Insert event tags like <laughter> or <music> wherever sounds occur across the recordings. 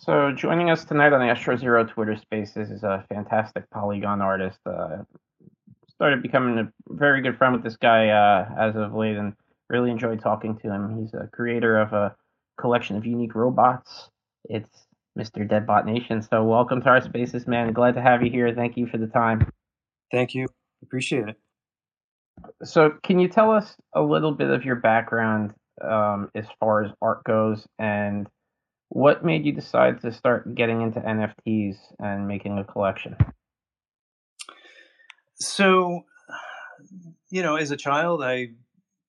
So joining us tonight on the Astro Zero Twitter Spaces is a fantastic polygon artist. Uh, started becoming a very good friend with this guy uh, as of late, and really enjoyed talking to him. He's a creator of a collection of unique robots. It's Mr. Deadbot Nation. So welcome to our spaces, man. Glad to have you here. Thank you for the time. Thank you. Appreciate it. So can you tell us a little bit of your background um, as far as art goes and what made you decide to start getting into NFTs and making a collection? So, you know, as a child, I,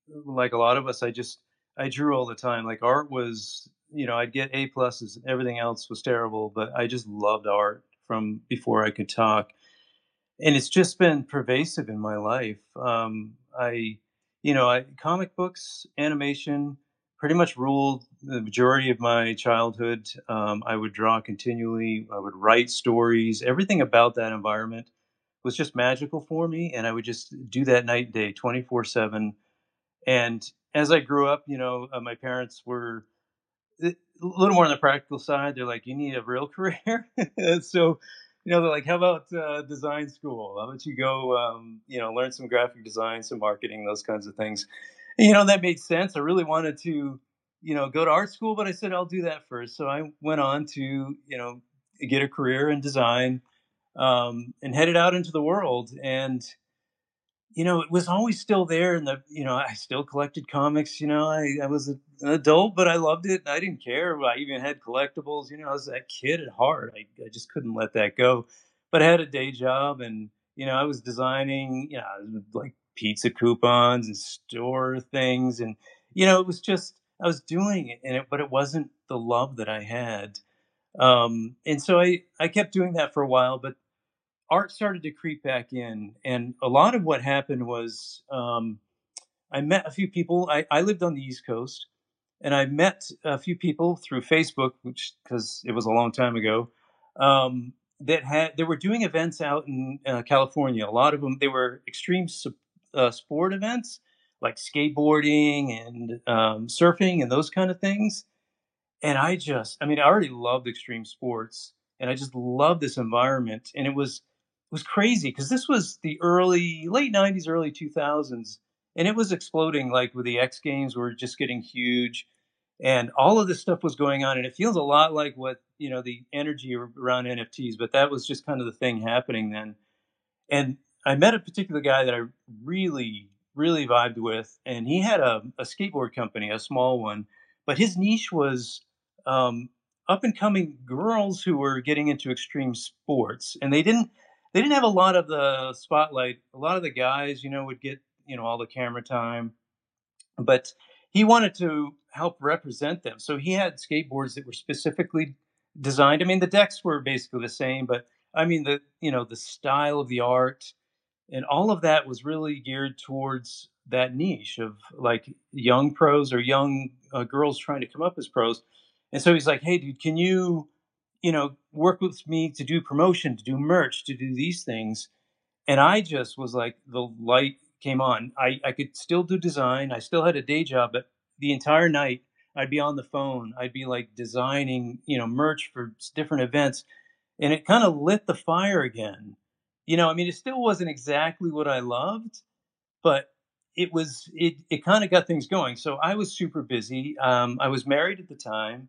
like a lot of us, I just, I drew all the time. Like art was, you know, I'd get A pluses. Everything else was terrible, but I just loved art from before I could talk. And it's just been pervasive in my life. Um, I, you know, I, comic books, animation, pretty much ruled the majority of my childhood. Um, I would draw continually. I would write stories. Everything about that environment was just magical for me, and I would just do that night and day, twenty four seven. And as I grew up, you know, uh, my parents were eh, a little more on the practical side. They're like, "You need a real <laughs> career," so you know, they're like, "How about uh, design school? How about you go, um, you know, learn some graphic design, some marketing, those kinds of things." <laughs> you know, that made sense. I really wanted to, you know, go to art school, but I said I'll do that first. So I went on to, you know, get a career in design um, and headed out into the world. And you know, it was always still there. And the, you know, I still collected comics. You know, I, I was an adult, but I loved it. I didn't care. I even had collectibles. You know, I was that kid at heart. I, I just couldn't let that go. But I had a day job, and you know, I was designing. You know, like pizza coupons and store things and you know it was just i was doing it and it but it wasn't the love that i had um and so i i kept doing that for a while but art started to creep back in and a lot of what happened was um i met a few people i i lived on the east coast and i met a few people through facebook which because it was a long time ago um that had they were doing events out in uh, California. A lot of them they were extreme uh, sport events like skateboarding and um, surfing and those kind of things. And I just, I mean, I already loved extreme sports, and I just loved this environment. And it was it was crazy because this was the early late '90s, early 2000s, and it was exploding. Like with the X Games, were just getting huge, and all of this stuff was going on. And it feels a lot like what you know the energy around NFTs, but that was just kind of the thing happening then. And I met a particular guy that I really, really vibed with, and he had a, a skateboard company, a small one, but his niche was um, up and coming girls who were getting into extreme sports, and they didn't they didn't have a lot of the spotlight. A lot of the guys, you know, would get you know all the camera time, but he wanted to help represent them. So he had skateboards that were specifically designed. I mean, the decks were basically the same, but I mean the you know the style of the art and all of that was really geared towards that niche of like young pros or young uh, girls trying to come up as pros. And so he's like hey dude can you you know work with me to do promotion to do merch to do these things? And i just was like the light came on. I i could still do design. I still had a day job but the entire night i'd be on the phone. I'd be like designing you know merch for different events. And it kind of lit the fire again you know, I mean, it still wasn't exactly what I loved, but it was it it kind of got things going. So I was super busy. Um, I was married at the time.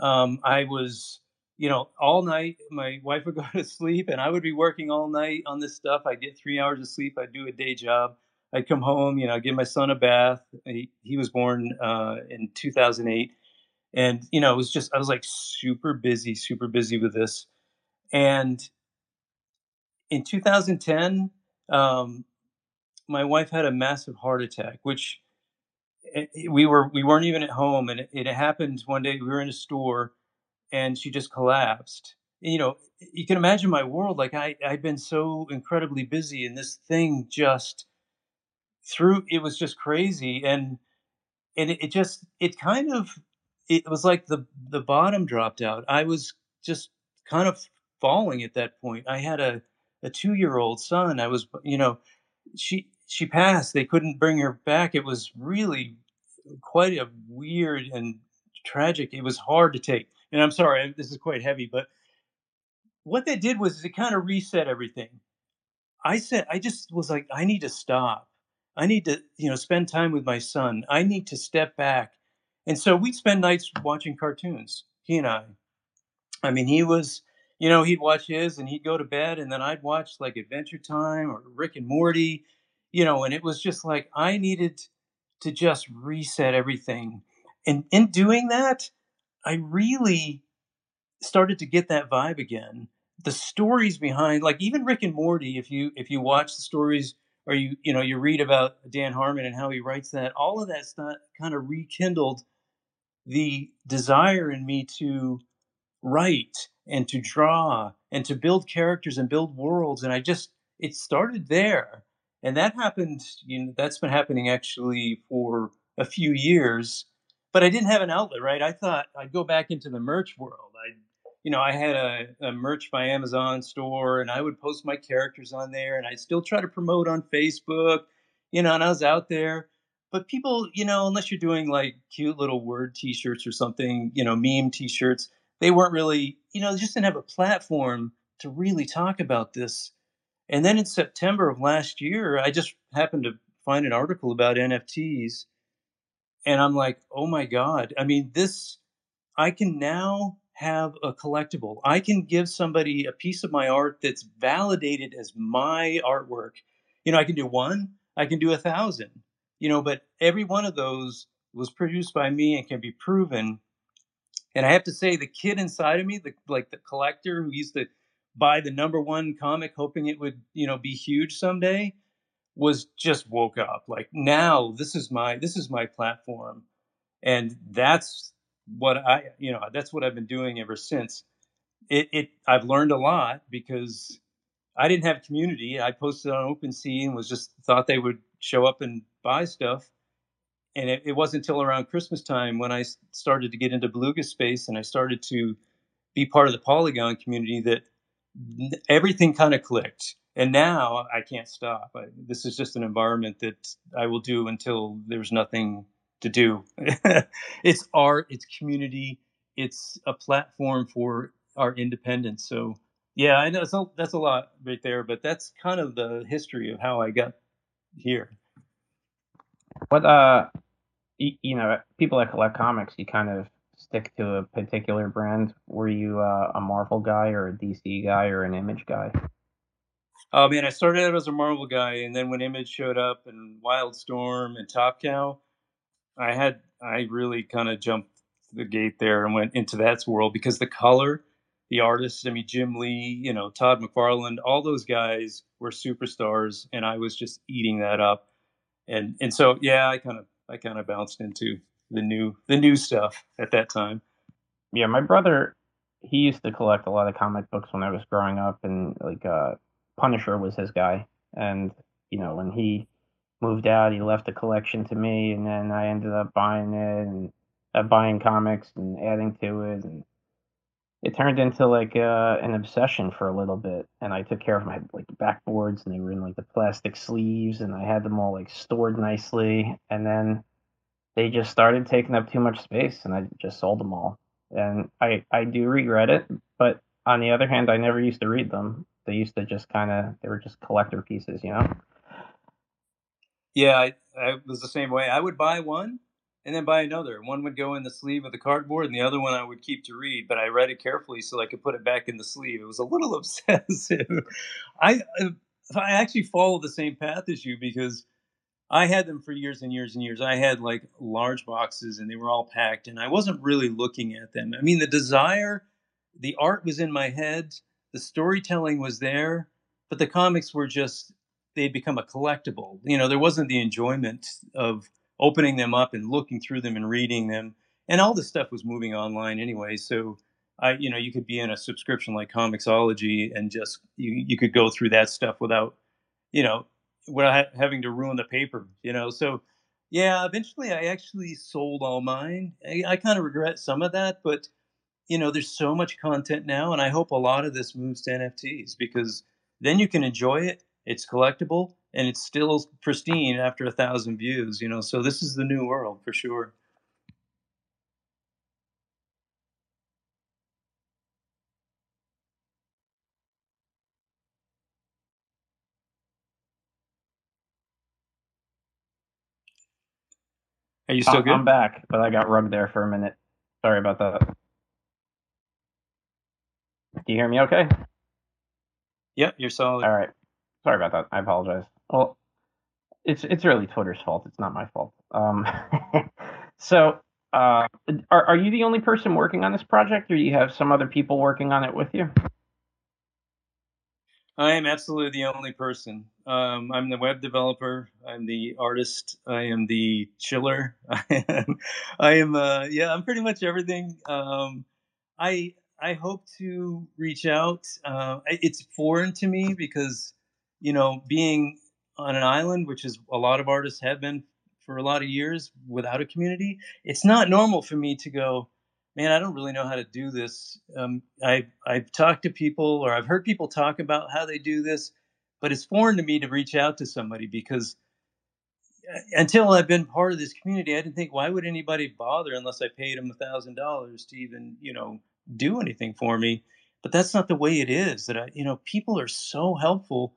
Um, I was, you know, all night. My wife would go <laughs> to sleep, and I would be working all night on this stuff. I'd get three hours of sleep. I'd do a day job. I'd come home, you know, give my son a bath. He, he was born uh, in 2008, and you know, it was just I was like super busy, super busy with this, and in 2010, um, my wife had a massive heart attack, which it, eh, we were we weren't even at home, and it, it, happened one day. We were in a store, and she just collapsed. You know, you can imagine my world. Like I, I'd been so incredibly busy, and this thing just through. It was just crazy, and and it, it just it kind of it was like the the bottom dropped out. I was just kind of falling at that point. I had a a two year old son. I was, you know, she she passed. They couldn't bring her back. It was really quite a weird and tragic. It was hard to take and I'm sorry, this is quite heavy, but what that did was it kind of reset everything. I said, I just was like, I need to stop. I need to, you know, spend time with my son. I need to step back. And so we'd spend nights watching cartoons, he and I. I mean, he was, you know, he'd watch his and he'd go to bed, and then I'd watch like Adventure Time or Rick and Morty, you know, and it was just like I needed to just reset everything. And in doing that, I really started to get that vibe again. The stories behind, like even Rick and Morty, if you if you watch the stories or you you know you read about Dan Harmon and how he writes that, all of that stuff kind of rekindled the desire in me to write and to draw and to build characters and build worlds and i just it started there. And that happened you know that's been happening actually for a few years but i didn't have an outlet right? I thought i'd go back into the merch world. I you know i had a, a merch by amazon store and i would post my characters on there and i still try to promote on facebook you know and i was out there. But people you know unless you're doing like cute little word t-shirts or something you know meme t-shirts they weren't really, you know, they just didn't have a platform to really talk about this. And then in September of last year, I just happened to find an article about NFTs. And I'm like, oh my God. I mean, this, I can now have a collectible. I can give somebody a piece of my art that's validated as my artwork. You know, I can do one, I can do a thousand, you know, but every one of those was produced by me and can be proven and I have to say, the kid inside of me, the like the collector who used to buy the number one comic, hoping it would, you know, be huge someday, was just woke up. Like now, this is my this is my platform, and that's what I, you know, that's what I've been doing ever since. It, it I've learned a lot because I didn't have community. I posted on OpenSea and was just thought they would show up and buy stuff and it, it, wasn't until around Christmas time when I started to get into beluga space and I started to be part of the Polygon community that everything kind of clicked. And now I can't stop. I, this is just an environment that I will do until there's nothing to do. <laughs> it's art, it's community, it's a platform for our independence. So yeah, I know a, that's a lot right there, but that's kind of the history of how I got here. What uh, you, you know, people that collect comics, you kind of stick to a particular brand. Were you uh, a Marvel guy or a DC guy or an Image guy? Oh man, I started out as a Marvel guy, and then when Image showed up and Wildstorm and Top Cow, I had I really kind of jumped the gate there and went into that world because the color, the artists, I mean Jim Lee, you know Todd McFarlane, all those guys were superstars, and I was just eating that up and and so yeah, I kind of I kind of bounced into the new the new stuff at that time. Yeah, my brother he used to collect a lot of comic books when I was growing up, and like uh, Punisher was his guy. And you know, when he moved out, he left a collection to me, and then I ended up buying it and uh, buying comics and adding to it, and it turned into like uh, an obsession for a little bit and i took care of my like backboards and they were in like the plastic sleeves and i had them all like stored nicely and then they just started taking up too much space and i just sold them all. And i i do regret it but on the other hand i never used to read them. They used to just kind of they were just collector pieces you know? Yeah I, I was the same way. I would buy one and then buy another. One would go in the sleeve of the cardboard, and the other one I would keep to read. But I read it carefully so I could put it back in the sleeve. It was a little <laughs> obsessive. I I actually follow the same path as you because I had them for years and years and years. I had like large boxes, and they were all packed, and I wasn't really looking at them. I mean, the desire, the art was in my head, the storytelling was there, but the comics were just they'd become a collectible. You know, there wasn't the enjoyment of opening them up and looking through them and reading them. And all this stuff was moving online anyway. So I, you know, you could be in a subscription like Comixology and just you, you could go through that stuff without, you know, without having to ruin the paper, you know. So yeah, eventually I actually sold all mine. I, I kind of regret some of that, but you know, there's so much content now, and I hope a lot of this moves to NFTs because then you can enjoy it. It's collectible, and it's still pristine after a thousand views you know so this is the new world for sure Are you still good? I'm back, but I got rubbed there for a minute. Sorry about that. Do you hear me okay? Yep, you're solid. All right. Sorry about that. I apologize. Well, it's it's really Twitter's fault. It's not my fault. Um, <laughs> so, uh, are are you the only person working on this project, or do you have some other people working on it with you? I am absolutely the only person. Um, I'm the web developer. I'm the artist. I am the chiller. <laughs> I am, I am uh, yeah, I'm pretty much everything. Um, I I hope to reach out. Uh, it's foreign to me because you know being on an island, which is a lot of artists have been for a lot of years without a community. It's not normal for me to go man, I don't really know how to do this. Um, I I've talked to people or I've heard people talk about how they do this, but it's foreign to me to reach out to somebody because uh, until I've been part of this community, I didn't think why would anybody bother unless I paid them a thousand dollars to even you know do anything for me. But that's not the way it is. That I you know people are so helpful.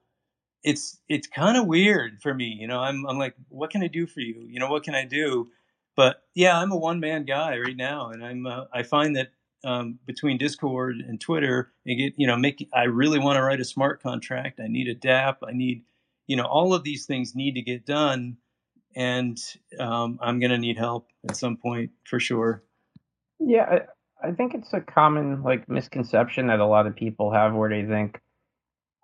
It's it's kind of weird for me. You know, I'm I'm like, what can I do for you? You know, what can I do? but yeah, I'm a one man guy right now, and I'm uh, I find that um, between Discord and Twitter, and get you know make I really want to write a smart contract. I need a dap I need you know all of these things need to get done, and um, I'm gonna need help at some point for sure. Yeah, I, I think it's a common like misconception that a lot of people have where they think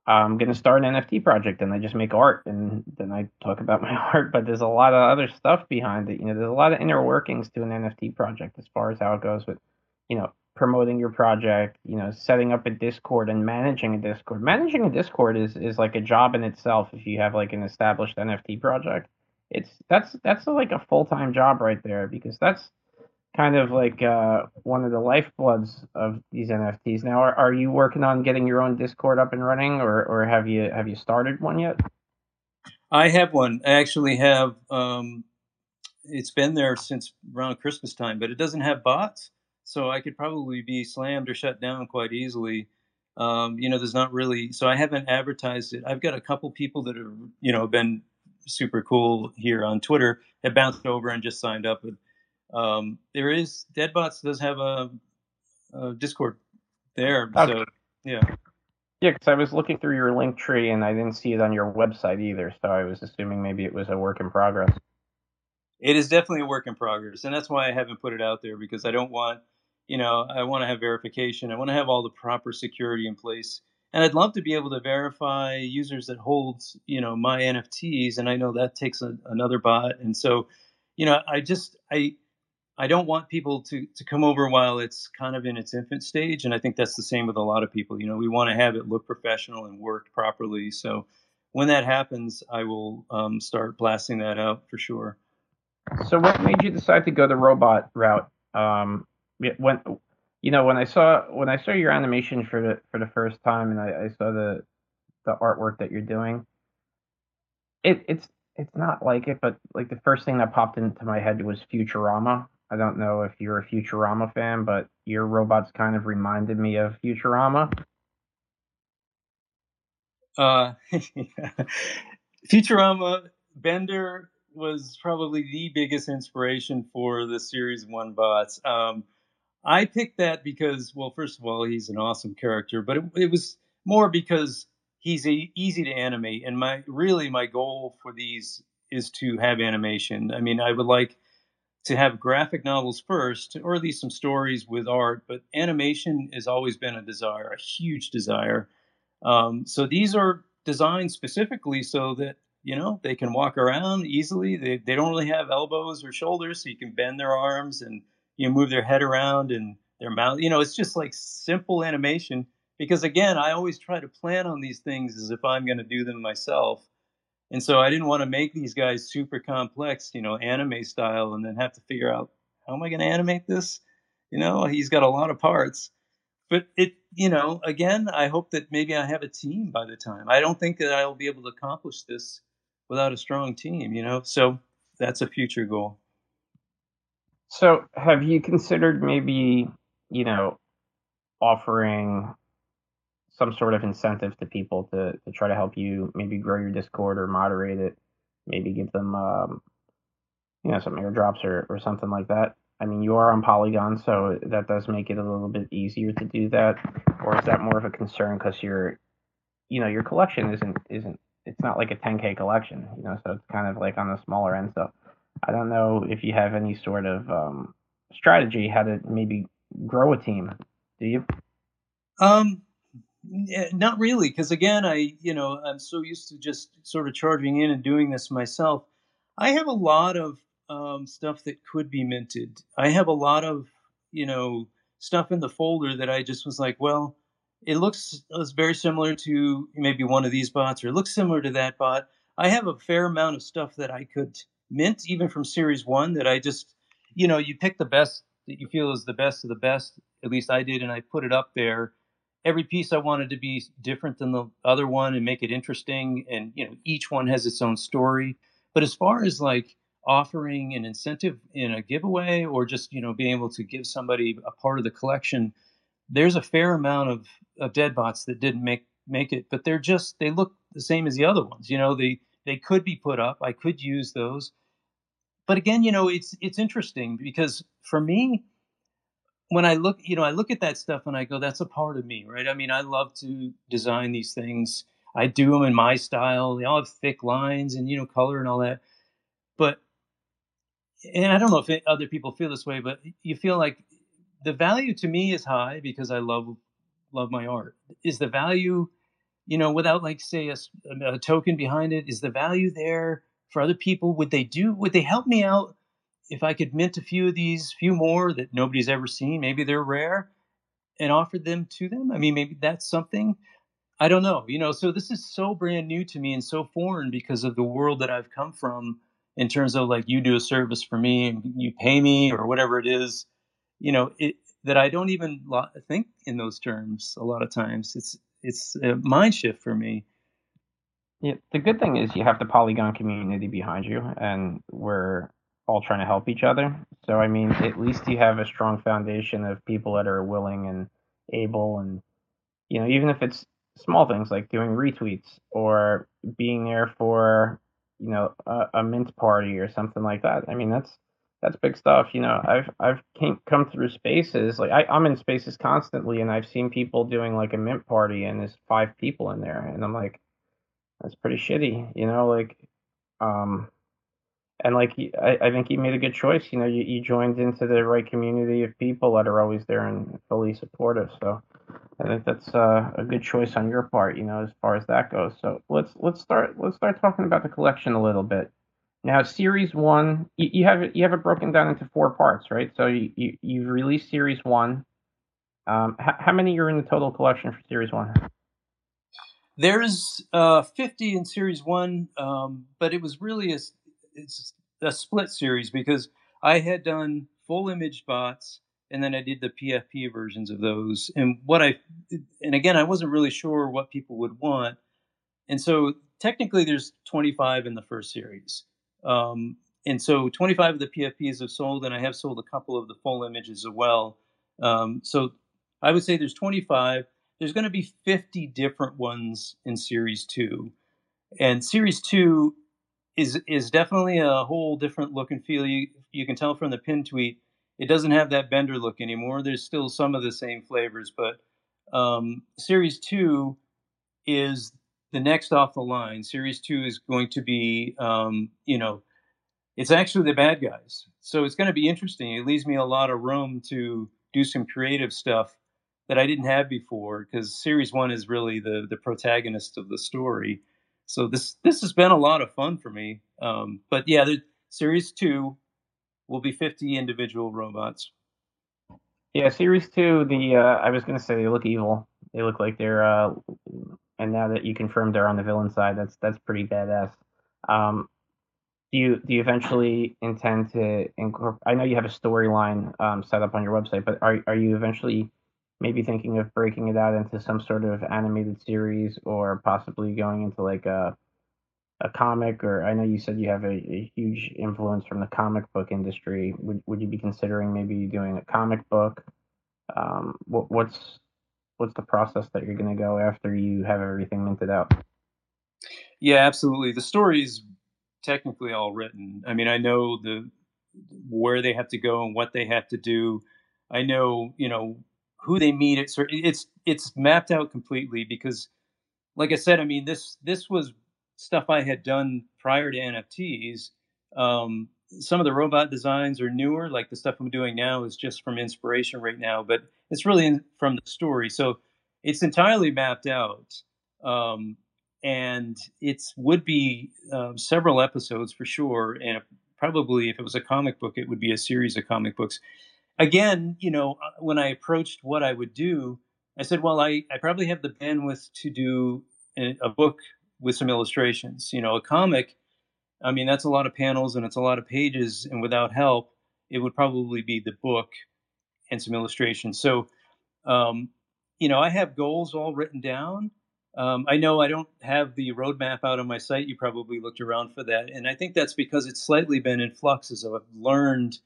Um, I'm going to start an NFT project and I just make art and then I talk about <laughs> my art, but there's a lot of other stuff behind it. You know, there's a lot of inner workings to an NFT project as far as how it goes with, you know, promoting your project, you know, setting up a Discord and managing a Discord. Managing a Discord is is like a job in itself if you have like an established NFT project. It's that's that's like a full-time job right there because that's kind of like uh, one of the lifebloods of these NFTs. Now, are, are you working on getting your own Discord up and running, or, or have you have you started one yet? I have one. I actually have. Um, it's been there since around Christmas time, but it doesn't have bots, so I could probably be slammed or shut down quite easily. Um, you know, there's not really. So I haven't advertised it. I've got a couple people that have you know been super cool here on Twitter have bounced over and just signed up. But um, there is Deadbots does have a, a Discord there, Okay. so yeah. Yeah, because I was looking through your Linktree and I didn't see it on your website either, so I was assuming maybe it was a work in progress. it is definitely a work in progress and that's why i haven't put it out there because i don't want you know i want to have verification i want to have all the proper security in place and i'd love to be able to verify users that hold you know my nfts and i know that takes a, another bot and so you know i just i i don't want people to to come over while it's kind of in its infant stage and i think that's the same with a lot of people you know we want to have it look professional and work properly so when that happens i will um, start blasting that out for sure So, what made you decide to go the robot route? Um, when you know when I saw when I saw your animation for the for the first time, and I, I saw the the artwork that you're doing, it it's it's not like it, but like the first thing that popped into my head was Futurama. I don't know if you're a Futurama fan, but your robots kind of reminded me of Futurama. Uh, <laughs> Futurama Bender was probably the biggest inspiration for the series one bots. Um, I picked that because, well, first of all, he's an awesome character, but it, it was more because he's a, easy to animate, and my really my goal for these is to have animation. I mean, I would like to have graphic novels first, or at least some stories with art, but animation has always been a desire, a huge desire. Um, so these are designed specifically so that you know they can walk around easily. They they don't really have elbows or shoulders, so you can bend their arms and you know, move their head around and their mouth. You know, it's just like simple animation. Because again, I always try to plan on these things as if I'm going to do them myself. And so I didn't want to make these guys super complex, you know, anime style, and then have to figure out how am I going to animate this. You know, he's got a lot of parts. But it you know again i hope that maybe i have a team by the time. I don't think that i'll be able to accomplish this without a strong team you know? So that's a future goal. So, have you considered maybe, you know, offering some sort of incentive to people to, to try to help you maybe grow your Discord or moderate it, maybe give them um, you know, some airdrops or, or something like that. I mean, you are on Polygon, so that does make it a little bit easier to do that. Or is that more of a concern because your, you know, your collection isn't isn't it's not like a 10k collection, you know, so it's kind of like on the smaller end. So I don't know if you have any sort of um, strategy how to maybe grow a team. Do you? Um, not really, because again, I you know I'm so used to just sort of charging in and doing this myself. I have a lot of um, stuff that could be minted. I have a lot of you know stuff in the folder that I just was like, well, it looks it's very similar to maybe one of these bots, or it looks similar to that bot. I have a fair amount of stuff that I could mint, even from Series One, that I just you know you pick the best that you feel is the best of the best. At least I did, and I put it up there every piece I wanted to be different than the other one and make it interesting. And you know, each one has its own story. But as far as like offering an incentive in a giveaway or just you know being able to give somebody a part of the collection, there's a fair amount of, of dead bots that didn't make make it, but they're just they look the same as the other ones. You know, they they could be put up. I could use those. But again, you know, it's it's interesting because for me, when I look, you know, I look at that stuff and I go, that's a part of me, right? I mean, I love to design these things. I do them in my style. They all have thick lines and, you know, color and all that. But, and I don't know if it, other people feel this way, but you feel like the value to me is high because I love, love my art. Is the value, you know, without like say a, a token behind it, is the value there for other people? Would they do, would they help me out? If I could mint a few of these, few more that nobody's ever seen, maybe they're rare, and offered them to them. I mean, maybe that's something. I don't know. You know, so this is so brand new to me and so foreign because of the world that I've come from in terms of like you do a service for me and you pay me or whatever it is, you know, it, that I don't even think in those terms a lot of times. It's it's a mind shift for me. Yeah, the good thing is you have the Polygon community behind you, and we're all trying to help each other. So I mean, at least you have a strong foundation of people that are willing and able, and you know, even if it's small things like doing retweets or being there for you know a, a mint party or something like that. I mean, that's that's big stuff. You know, I've I've came, come through spaces like I, I'm in spaces constantly, and I've seen people doing like a mint party, and there's five people in there, and I'm like, that's pretty shitty. You know, like um and like I, I think you made a good choice. You know, you, you joined into the right community of people that are always there and fully supportive. So I think that's uh, a good choice on your part. You know, as far as that goes. So let's let's start let's start talking about the collection a little bit. Now, series one, you, you have it you have it broken down into four parts, right? So you, you you've released series one. Um, h- how many are in the total collection for series one? There's uh, 50 in series one, um, but it was really a it's a split series because I had done full image bots and then I did the PFP versions of those. And what I and again, I wasn't really sure what people would want, and so technically there's 25 in the first series. Um, and so 25 of the PFPs have sold, and I have sold a couple of the full images as well. Um, so I would say there's 25. There's going to be 50 different ones in Series 2. And Series 2 is is definitely a whole different look and feel. You you can tell from the pin tweet, it doesn't have that bender look anymore. There's still some of the same flavors, but um, Series Two is the next off the line. Series Two is going to be, um, you know, it's actually the bad guys. So it's going to be interesting. It leaves me a lot of room to do some creative stuff that I didn't have before because Series One is really the the protagonist of the story so this this has been a lot of fun for me. Um, but yeah, the series two will be 50 individual robots. Yeah, series two. The uh, I was gonna say they look evil. They look like they're. Uh, and now that you confirmed they're on the villain side, that's that's pretty badass. Um, do you do you eventually intend to incorporate? I know you have a storyline um, set up on your website, but are are you eventually maybe thinking of breaking it out into some sort of animated series or possibly going into like a a comic or I know you said you have a, a huge influence from the comic book industry. Would would you be considering maybe doing a comic book? Um, what, what's what's the process that you're going to go after you have everything minted out? Yeah, absolutely. The story is technically all written. I mean, I know the where they have to go and what they have to do. I know, you know, who they meet. It's it's it's mapped out completely because, like I said, I mean this this was stuff I had done prior to NFTs. Um, some of the robot designs are newer, like the stuff I'm doing now is just from inspiration right now, but it's really in, from the story. So it's entirely mapped out. Um, and it would be uh, several episodes for sure. And probably if it was a comic book, it would be a series of comic books. Again, you know, uh, when I approached what I would do, I said, well, I, I probably have the bandwidth to do a, a book with some illustrations. You know, a comic, I mean, that's a lot of panels and it's a lot of pages. And without help, it would probably be the book and some illustrations. So, um, you know, I have goals all written down um, I know I don't have the roadmap out on my site. You probably looked around for that, and I think that's because it's slightly been in flux as I've learned,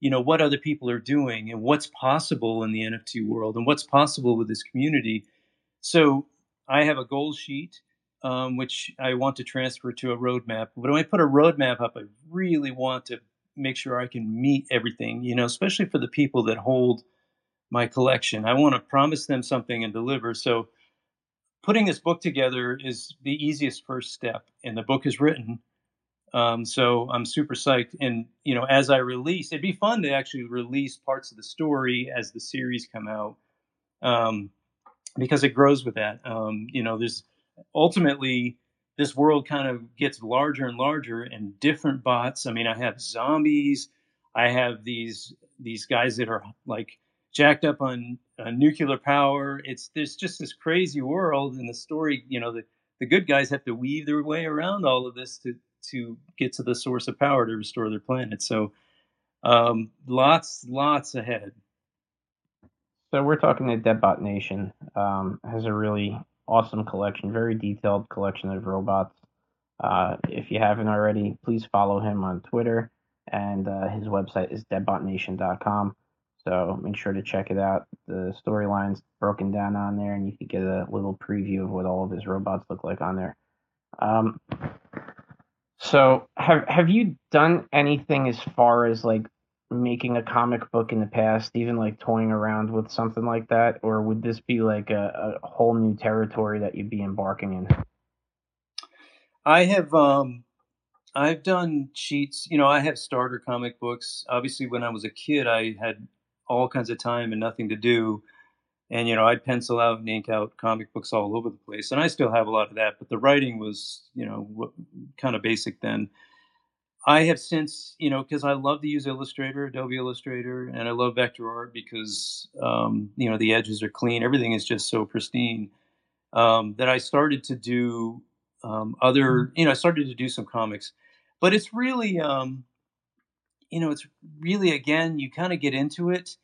you know, what other people are doing and what's possible in the NFT world and what's possible with this community. So I have a goal sheet, um, which I want to transfer to a roadmap. But when I put a roadmap up, I really want to make sure I can meet everything, you know, especially for the people that hold my collection. I want to promise them something and deliver. So putting this book together is the easiest first step, and the book is written. Um, so I'm super psyched. And you know, as I release, it'd be fun to actually release parts of the story as the series come out, um, because it grows with that. Um, you know, there's ultimately this world kind of gets larger and larger, and different bots. I mean, I have zombies. I have these these guys that are like jacked up on uh, nuclear power. It's there's just this crazy world, and the story. You know, the the good guys have to weave their way around all of this to to get to the source of power to restore their planet. So, um, lots lots ahead. So we're talking to Deadbot Nation. Um, has a really awesome collection, very detailed collection of robots. Uh, if you haven't already, please follow him on Twitter, and uh, his website is deadbotnation.com. So make sure to check it out. The storyline's broken down on there, and you can get a little preview of what all of his robots look like on there. Um, so have have you done anything as far as like making a comic book in the past, even like toying around with something like that, or would this be like a, a whole new territory that you'd be embarking in? I have um I've done sheets, you know, I have starter comic books. Obviously when I was a kid I had all kinds of time and nothing to do. And you know, I'd pencil out and ink out comic books all over the place, and I still have a lot of that. But the writing was, you know, kind of basic then. I have since, you know, because I love to use Illustrator, Adobe Illustrator, and I love vector art because, um, you know, the edges are clean. Everything is just so pristine. Um, that I started to do um, other, mm-hmm. you know, I started to do some comics, but it's really, um, you know, it's really again, you kind of get into it,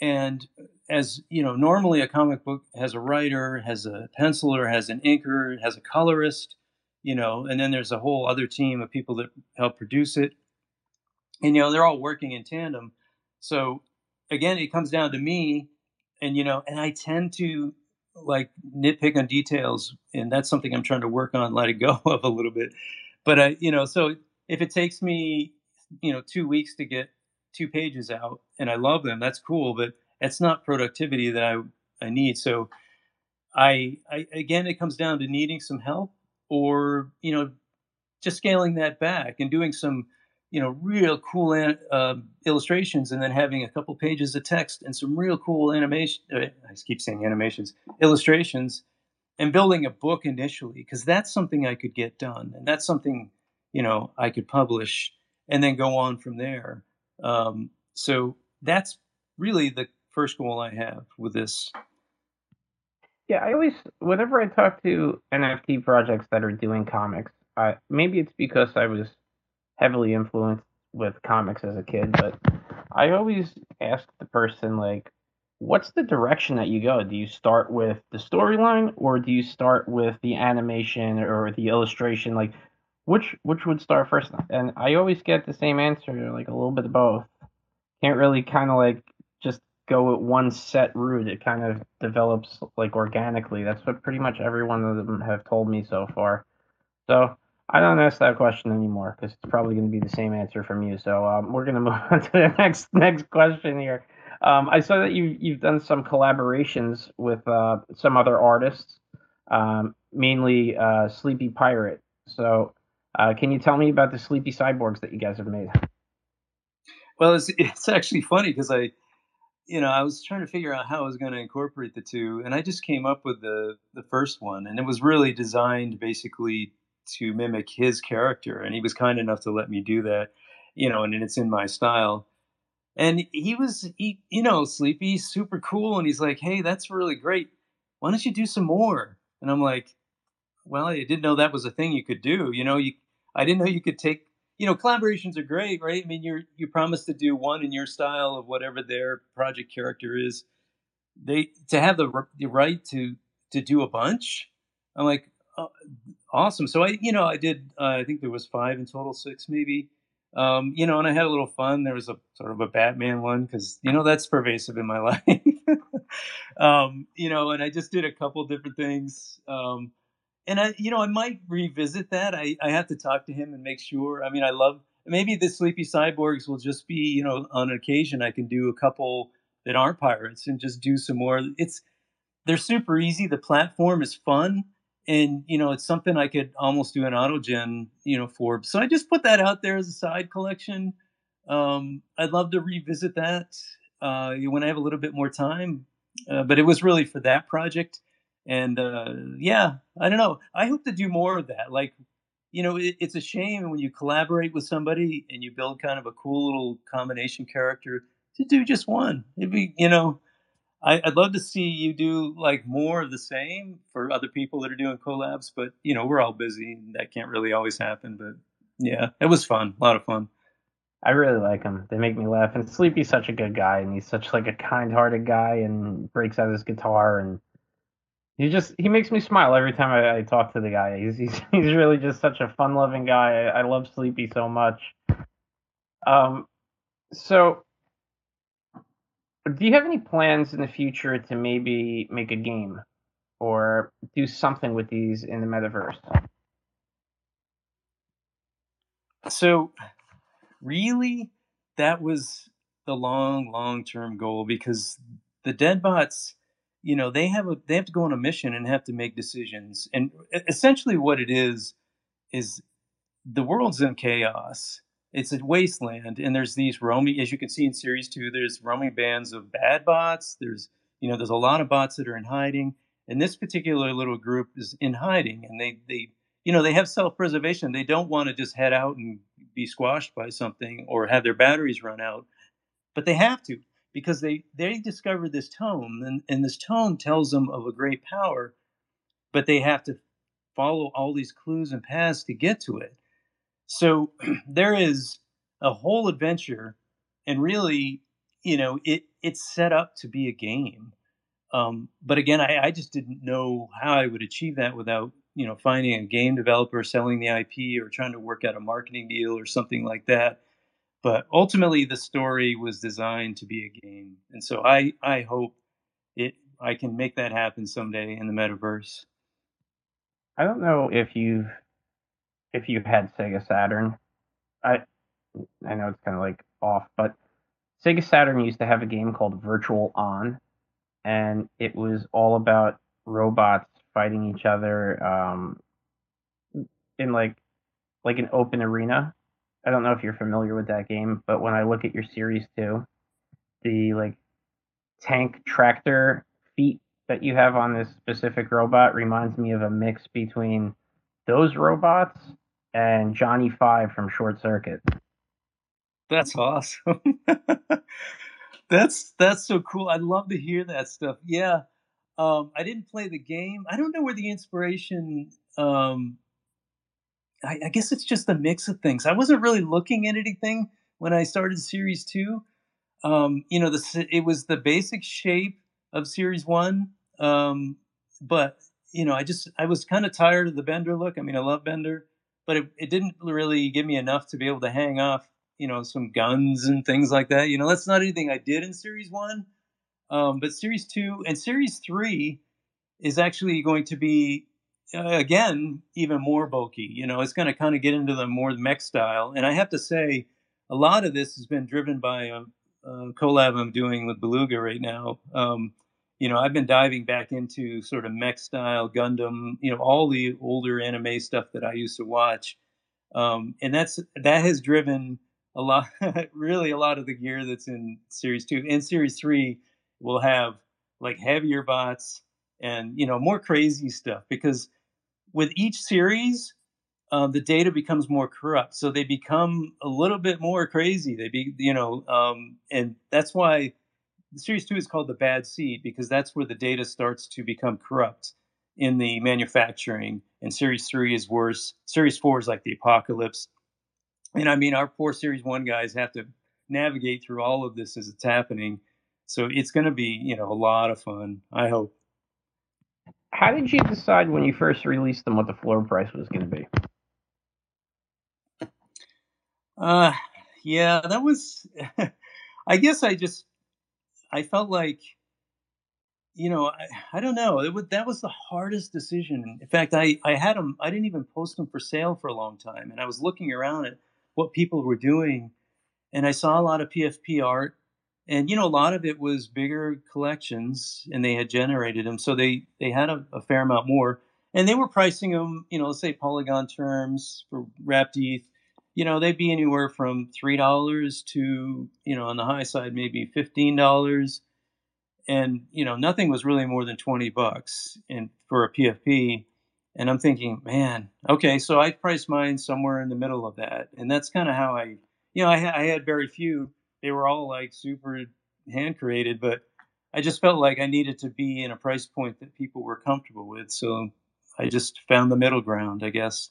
and as you know, normally a comic book has a writer, has a penciler, has an inker, has a colorist, you know, and then there's a whole other team of people that help produce it, and you know, they're all working in tandem. So again, it comes down to me, and you know, and I tend to like nitpick on details, and that's something I'm trying to work on, let it go <laughs> of a little bit. But I, you know, so if it takes me you know two weeks to get two pages out and i love them that's cool but it's not productivity that i i need so I, I again it comes down to needing some help or you know just scaling that back and doing some you know real cool uh, illustrations and then having a couple pages of text and some real cool animation uh, i keep saying animations illustrations and building a book initially because that's something i could get done and that's something you know i could publish and then go on from there. Um, so that's really the first goal I have with this. Yeah, I always, whenever I talk to NFT projects that are doing comics, I, maybe it's because I was heavily influenced with comics as a kid, but I always ask the person, like, what's the direction that you go? Do you start with the storyline or do you start with the animation or the illustration? Like, which which would start first? And I always get the same answer, like a little bit of both. Can't really kind of like just go with one set route. It kind of develops like organically. That's what pretty much every one of them have told me so far. So I don't ask that question anymore because it's probably going to be the same answer from you. So um, we're going <laughs> to move on to the next next question here. Um, I saw that you you've done some collaborations with uh, some other artists, um, mainly uh, Sleepy Pirate. So uh, can you tell me about the Sleepy Cyborgs that you guys have made? Well, it's <laughs> it's actually funny because I, you know, I was trying to figure out how I was going to incorporate the two, and I just came up with the the first one, and it was really designed basically to mimic his character, and he was kind enough to let me do that, you know, and it's in my style. And he was, he, you know, Sleepy, super cool, and he's like, "Hey, that's really great. Why don't you do some more?" And I'm like, "Well, I didn't know that was a thing you could do. You know, you, I didn't know you could take." You know, collaborations are great, right? I mean, you're you promise to do one in your style of whatever their project character is. They to have the, the right to to do a bunch. I'm like, oh, awesome. So I, you know, I did. Uh, I think there was five in total, six maybe. Um, you know, and I had a little fun. There was a sort of a Batman one because you know that's pervasive in my <laughs> life. um, you know, and I just did a couple different things. Um, and I, you know, I might revisit that. I, I have to talk to him and make sure. I mean, I love maybe the Sleepy Cyborgs will just be, you know, on occasion I can do a couple that aren't pirates and just do some more. It's they're super easy. The platform is fun and you know it's something I could almost do an autogen, you know, for. So I just put that out there as a side collection. Um, I'd love to revisit that uh, when I have a little bit more time, uh, but it was really for that project. And uh, yeah, I don't know. I hope to do more of that. Like, you know, it, it's a shame when you collaborate with somebody and you build kind of a cool little combination character to do just one. It'd be, you know, I, would love to see you do like more of the same for other people that are doing collabs, but you know we're all busy and that can't really always happen. But yeah, it was fun, a lot of fun. I really like him. They make me laugh. And Sleepy's such a good guy, and he's such like a kind-hearted guy, and breaks out his guitar, and he just he makes me smile every time I, I talk to the guy. He's he's <laughs> he's really just such a fun-loving guy. I, I love Sleepy so much. Um, so do you have any plans in the future to maybe make a game or do something with these in the metaverse? So, really, that was the long, long term goal because the deadbots, you know, they have a they have to go on a mission and have to make decisions. And essentially, what it is is the world's in chaos. It's a wasteland. And there's these roaming as you can see in series two there's roaming bands of bad bots. There's you know there's a lot of bots that are in hiding. And this particular little group is in hiding. And they they you know they have self-preservation. They don't want to just head out and be squashed by something or have their batteries run out. But they have to because they they discovered this tome and, and this tome tells them of a great power but they have to follow all these clues and paths to get to it so <clears throat> there is a whole adventure, and really, you know, it it's set up to be a game. Um, but again, I, I just didn't know how I would achieve that without you know finding a game developer selling the IP or trying to work out a marketing deal or something like that. But ultimately, the story was designed to be a game, and so I I hope it I can make that happen someday in the metaverse. I don't know if you've if you had Sega Saturn. I I know it's kind of like off, but Sega Saturn used to have a game called Virtual On, and it was all about robots fighting each other um, in like like an open arena. I don't know if you're familiar with that game, but when I look at your series two, the like tank tractor feet that you have on this specific robot reminds me of a mix between those robots and Johnny Five from Short Circuit. That's awesome. <laughs> that's that's so cool. I'd love to hear that stuff. Yeah. Um, I didn't play the game. I don't know where the inspiration. Um, I, I, guess it's just a mix of things. I wasn't really looking at anything when I started Series Two. Um, you know, the it was the basic shape of Series One, um, but you know, I just I was kind of tired of the Bender look. I mean, I love Bender, but it, it didn't really give me enough to be able to hang off, you know, some guns and things like that. You know, that's not anything I did in Series One, um, but Series Two and Series Three is actually going to be uh, again even more bulky. You know, it's going to kind of get into the more mech style. And I have to say, a lot of this has been driven by a, a collab I'm doing with Beluga right now. Um, you know, I've been diving back into sort of mech style Gundam, you know, all the older anime stuff that I used to watch, um, and that's that has driven a lot, <laughs> really a lot of the gear that's in Series Two and Series Three will have like heavier bots and you know more crazy stuff because with each series um, the data becomes more corrupt. So they become a little bit more crazy. They be you know um, and that's why series 2 is called the bad seed because that's where the data starts to become corrupt in the manufacturing. And series 3 is worse. Series 4 is like the apocalypse. And i mean our poor series 1 guys have to navigate through all of this as it's happening. So it's going to be you know a lot of fun i hope how did you decide when you first released them what the floor price was going to be uh yeah that was <laughs> i guess i just I felt like, you know, I, I don't know. It was, that was the hardest decision. In fact, I, I had them, I didn't even post them for sale for a long time. And I was looking around at what people were doing. And I saw a lot of PFP art. And, you know, a lot of it was bigger collections and they had generated them. So they, they had a, a fair amount more. And they were pricing them, you know, let's say polygon terms for wrapped ETH you know, they'd be anywhere from three dollars to, you know, on the high side maybe fifteen dollars. And, you know, nothing was really more than twenty bucks and for a PFP. And I'm thinking, man, okay, so I priced mine somewhere in the middle of that. And that's kind of how I, you know, I, I had very few. They were all like super hand created, but I just felt like I needed to be in a price point that people were comfortable with. So I just found the middle ground, I guess.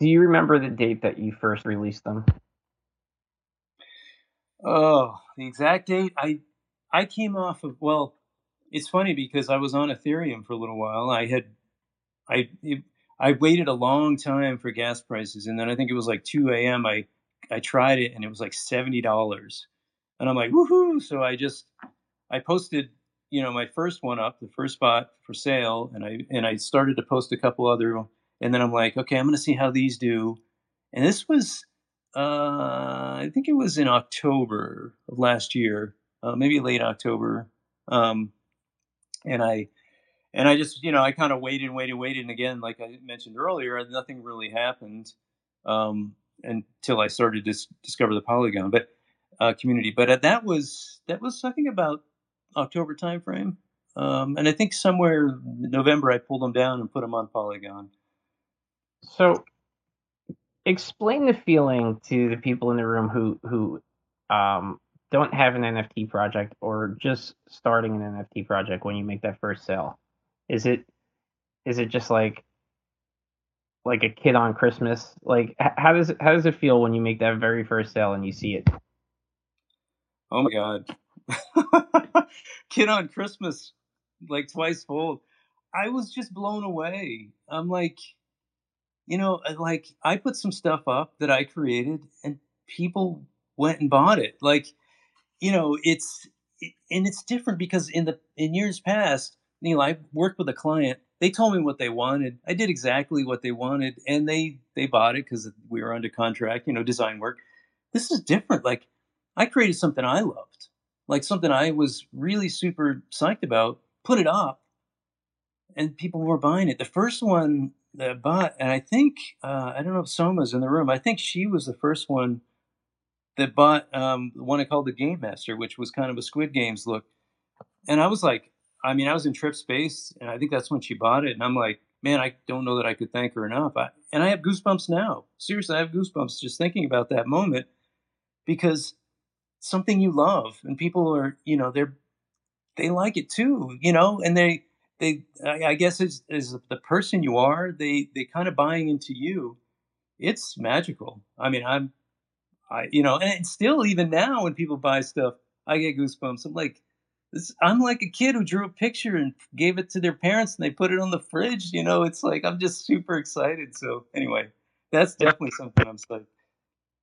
Do you remember the date that you first released them? Oh, the exact date. I I came off of well, it's funny because I was on Ethereum for a little while. I had I it, I waited a long time for gas prices, and then I think it was like 2 a.m. I I tried it, and it was like seventy dollars, and I'm like woohoo! So I just I posted you know my first one up, the first spot for sale, and I and I started to post a couple other and then I'm like, okay, I'm going to see how these do. And this was, uh, I think it was in October of last year, uh, maybe late October. Um, and I, and I just, you know, I kind of waited and waited and waited. And again, like I mentioned earlier, nothing really happened um, until I started to discover the Polygon but uh, community. But uh, that was that was I think about October timeframe, um, and I think somewhere November I pulled them down and put them on Polygon. So, explain the feeling to the people in the room who who um, don't have an NFT project or just starting an NFT project when you make that first sale. Is it is it just like like a kid on Christmas? Like how does it how does it feel when you make that very first sale and you see it? Oh my god. <laughs> kid on Christmas like twice fold. I was just blown away. I'm like you know, like I put some stuff up that I created and people went and bought it. Like, you know, it's and it's different because in the in years past, you know, I worked with a client. They told me what they wanted. I did exactly what they wanted, and they they bought it because we were under contract. You know, design work. This is different. Like, I created something I loved, like something I was really super psyched about. Put it up, and people were buying it. The first one that bought, and I think uh, I don't know if Soma's in the room. I think she was the first one that bought um, the one I called the Game Master, which was kind of a Squid Games look. And I was like, I mean, I was in Trip Space, and I think that's when she bought it. And I'm like, man, I don't know that I could thank her enough. I, and I have goosebumps now. Seriously, I have goosebumps just thinking about that moment because something you love, and people are, you know, they're they like it too, you know, and they they I, guess as, as the person you are, they they kind of buying into you. It's magical. I mean, I'm I you know, and still even now when people buy stuff, I get goosebumps. I'm like this, I'm like a kid who drew a picture and gave it to their parents and they put it on the fridge, you know, it's like I'm just super excited. So anyway, that's definitely something I'm psyched.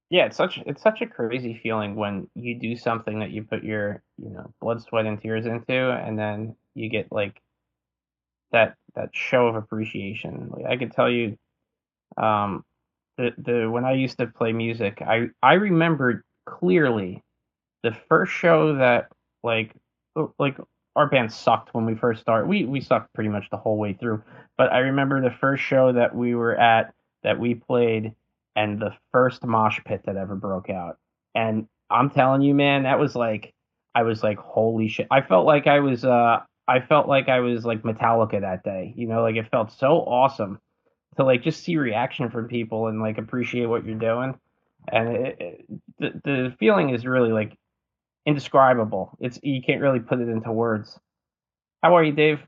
Yeah, it's such it's such a crazy feeling when you do something that you put your, you know, blood, sweat and tears into and then you get like that that show of appreciation. Like I could tell you, um, the the when I used to play music, I I remembered clearly the first show that like like our band sucked when we first started. We we sucked pretty much the whole way through. But I remember the first show that we were at that we played and the first mosh pit that ever broke out. And I'm telling you, man, that was like I was like, holy shit. I felt like I was uh I felt like I was like Metallica that day. You know, like it felt so awesome to like just see reaction from people and like appreciate what you're doing. And it, it, the the feeling is really like indescribable. It's you can't really put it into words. How are you, Dave?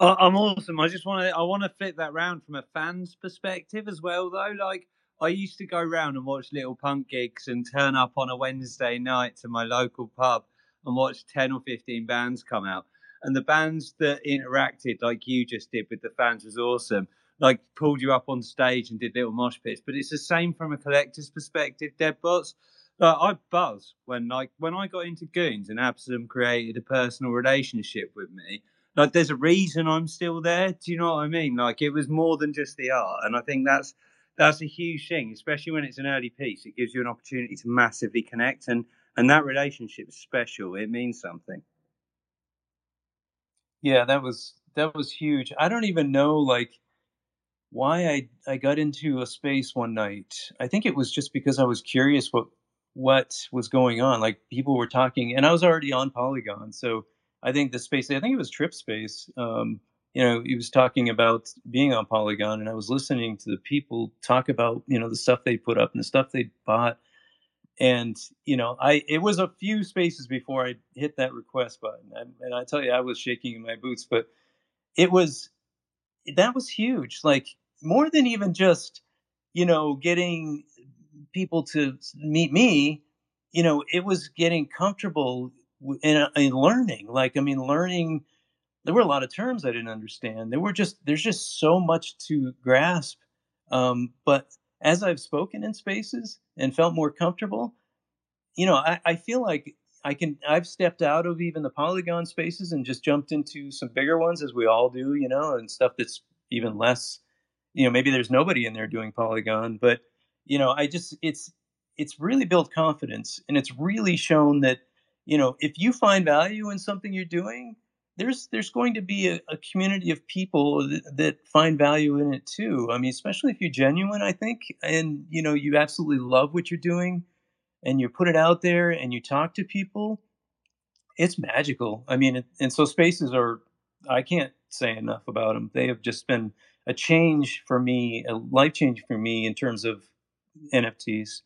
Uh, I'm awesome. I just want to I want to flip that round from a fan's perspective as well, though. Like I used to go around and watch little punk gigs and turn up on a Wednesday night to my local pub and watch ten or fifteen bands come out. And the bands that interacted, like you just did with the fans, was awesome. Like pulled you up on stage and did little mosh pits. But it's the same from a collector's perspective, Deadbots like, I buzz when like when I got into Goons and Absalom created a personal relationship with me. Like there's a reason I'm still there. Do you know what I mean? Like it was more than just the art, and I think that's that's a huge thing, especially when it's an early piece. It gives you an opportunity to massively connect, and and that relationship is special. It means something. Yeah, that was that was huge. I don't even know like why I I got into a space one night. I think it was just because I was curious what what was going on. Like people were talking, and I was already on Polygon, so I think the space. I think it was Trip Space. Um, you know, he was talking about being on Polygon, and I was listening to the people talk about you know the stuff they put up and the stuff they bought. And you know, I it was a few spaces before I hit that request button, and, and I tell you, I was shaking in my boots. But it was that was huge. Like more than even just you know getting people to meet me, you know, it was getting comfortable in, in learning. Like, I mean, learning, there were a lot of terms I didn't understand. There were just, there's just so much to grasp. Um, but as I've spoken in spaces and felt more comfortable, you know, I, I feel like I can, I've stepped out of even the polygon spaces and just jumped into some bigger ones as we all do, you know, and stuff that's even less, you know, maybe there's nobody in there doing polygon, but you know, I just it's it's really built confidence and it's really shown that you know if you find value in something you're doing there's there's going to be a, a community of people that, that, find value in it too. I mean especially if you're genuine i think and you know you absolutely love what you're doing and you put it out there and you talk to people it's magical. I mean and so spaces are i can't say enough about them they have just been a change for me a life change for me in terms of NFTs.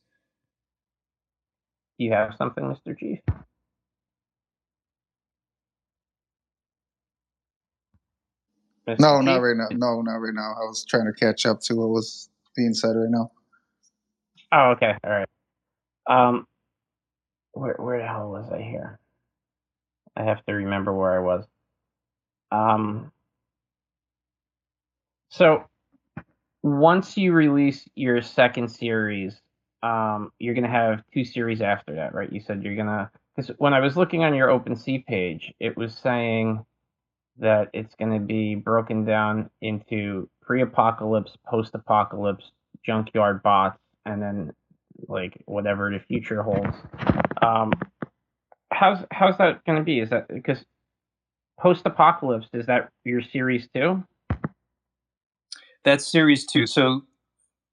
You have something, Mr. Chief? Mr. No, Chief? not right now. No, not right now. I was trying to catch up to what was being said right now. Oh, okay. All right. Um, where where the hell was I here? I have to remember where I was. Um, so once you release your second series, um, you're gonna have two series after that, right? You said you're gonna because when I was looking on your OpenSea page, it was saying that it's gonna be broken down into pre-apocalypse, post-apocalypse, junkyard bots, and then like whatever the future holds. Um, how's how's that gonna be? Is that because post-apocalypse is that your series too? That's series two. So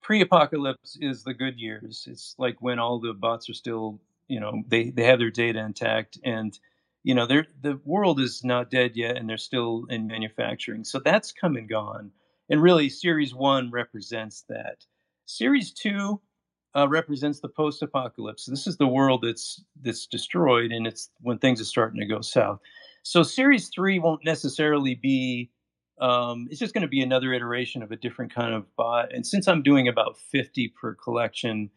pre-apocalypse is the good years. It's like when all the bots are still, you know, they they have their data intact and you know, they're, the world is not dead yet and they're still in manufacturing. So that's come and gone. And really, Series 1 represents that. Series 2 uh, represents the post-apocalypse. This is the world that's that's destroyed, and it's when things are starting to go south. So Series 3 won't necessarily be um, it's just going to be another iteration of a different kind of bot. And since I'm doing about 50 per collection,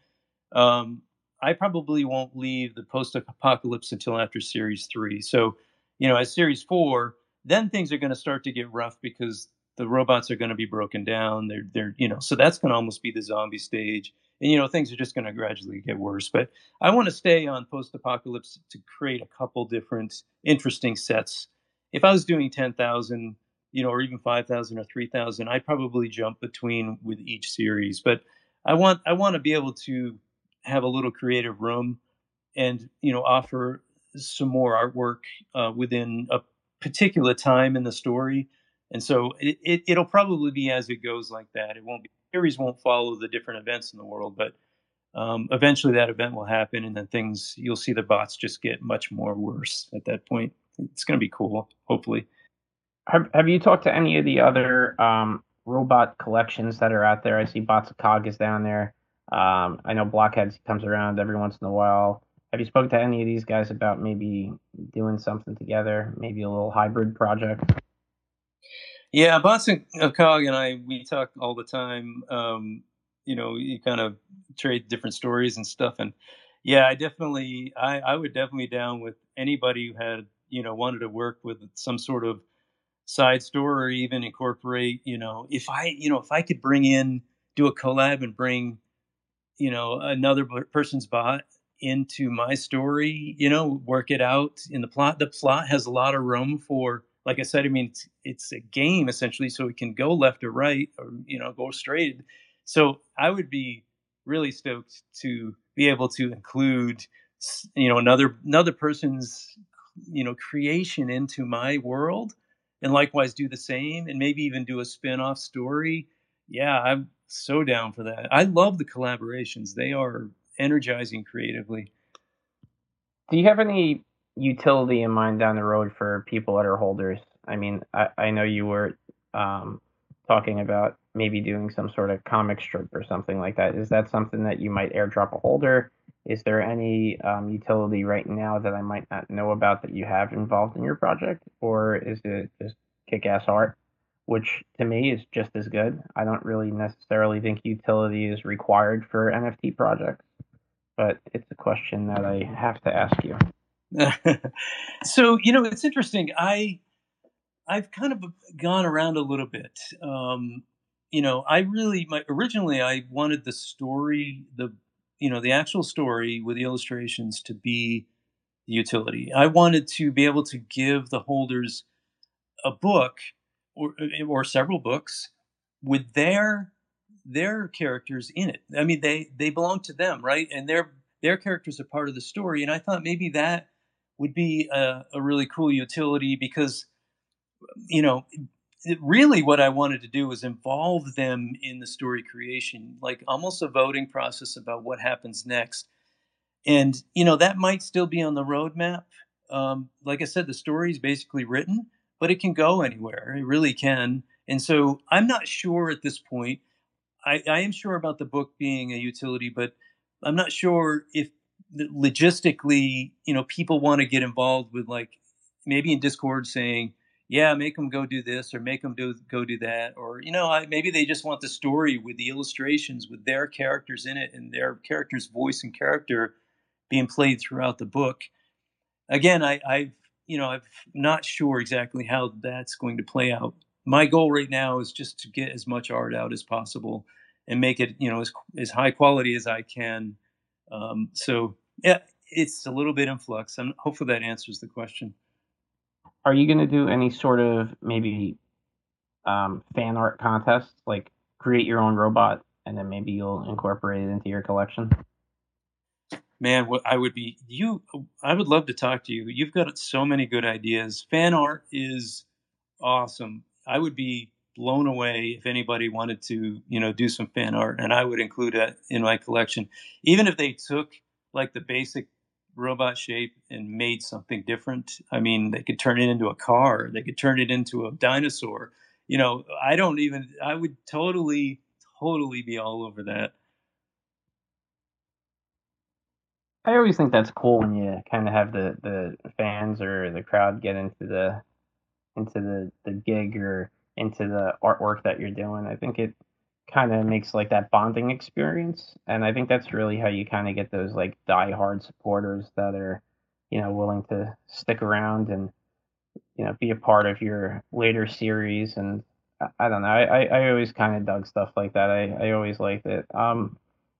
um, I probably won't leave the post apocalypse until after series three. So, you know, as series four, then things are going to start to get rough because the robots are going to be broken down. They're, they're, you know, so that's going to almost be the zombie stage. And, you know, things are just going to gradually get worse. But I want to stay on post apocalypse to create a couple different interesting sets. If I was doing 10,000 you know, or even 5,000 or 3,000, I probably jump between with each series. But I want I want to be able to have a little creative room and you know offer some more artwork uh, within a particular time in the story. And so it, it, it'll probably be as it goes like that. It won't be series won't follow the different events in the world, but um, eventually that event will happen, and then things you'll see the bots just get much more worse at that point. It's going to be cool, hopefully. Have Have you talked to any of the other um, robot collections that are out there? I see Bots of Cog is down there. Um, I know Blockheads comes around every once in a while. Have you spoken to any of these guys about maybe doing something together, maybe a little hybrid project? Yeah, Bots of Cog and I we talk all the time. Um, you know, you kind of trade different stories and stuff, and yeah, I definitely, I, I would definitely down with anybody who had you know wanted to work with some sort of side story or even incorporate you know if i you know if i could bring in do a collab and bring you know another person's bot into my story you know work it out in the plot the plot has a lot of room for like i said i mean it's, it's a game essentially so it can go left or right or you know go straight. So i would be really stoked to be able to include you know another another person's you know creation into my world and likewise do the same and maybe even do a spin-off story. Yeah i'm so down for that. I love the collaborations. They are energizing creatively. Do you have any utility in mind down the road for people that are holders? I mean i, I know you were um, talking about maybe doing some sort of comic strip or something like that. Is that something that you might airdrop a holder is there any um, utility right now that I might not know about that you have involved in your project, or is it just kick-ass art, which to me is just as good? I don't really necessarily think utility is required for NFT projects, but it's a question that I have to ask you. <laughs> so you know, it's interesting. I I've kind of gone around a little bit. Um, you know, I really my originally I wanted the story, the you know the actual story with the illustrations to be the utility. I wanted to be able to give the holders a book or eh, or several books with their their characters in it. I mean, they they belong to them, right? And their their characters are part of the story. And I thought maybe that would be a, a really cool utility because you know really what I wanted to do was involve them in the story creation, like almost a voting process about what happens next. And you know that might still be on the roadmap. Um, like I said, the story is basically written, but it can go anywhere. It really can. And so I'm not sure at this point. I, I am sure about the book being a utility, but I'm not sure if logistically, you know, people want to get involved with like maybe in Discord saying, yeah, make them go do this or make them do go do that, or you know, I, maybe they just want the story with the illustrations with their characters in it and their character's voice and character being played throughout the book. Again, I, I've you know, I'm not sure exactly how that's going to play out. My goal right now is just to get as much art out as possible and make it, you know, as as high quality as I can. Um, so yeah, it's a little bit in flux. And hopefully that answers the question are you going to do any sort of maybe um, fan art contest, like create your own robot and then maybe you'll incorporate it into your collection? Man, what I would be you. I would love to talk to you. You've got so many good ideas. Fan art is awesome. I would be blown away if anybody wanted to, you know, do some fan art, and I would include that in my collection. Even if they took like the basic robot shape and made something different. I mean, they could turn it into a car, they could turn it into a dinosaur. You know, I don't even, I would totally, totally be all over that. I always think that's cool when you kind of have the, the fans or the crowd get into the into the, the gig or into the artwork that you're doing. I think it kind of makes like that bonding experience. And I think that's really how you kind of get those like die-hard supporters that are, you know, willing to stick around and, you know, be a part of your later series. And I, I don't know, I, I, I always kind of dug stuff like that. I, I always liked it. Um,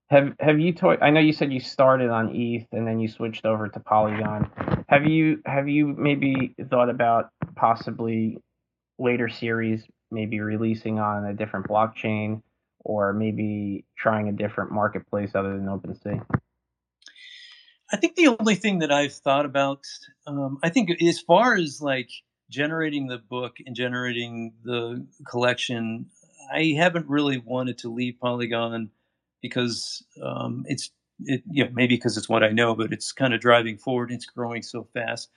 have have you toy? I know you said you started on ETH and then you switched over to Polygon. Have you have you maybe thought about possibly later series maybe releasing on a different blockchain or maybe trying a different marketplace other than OpenSea? I think the only thing that I've thought about, um, I think as far as like generating the book and generating the collection, I haven't really wanted to leave Polygon because um, it's it, you know, maybe because it's what I know, but it's kind of driving forward. It's growing so fast.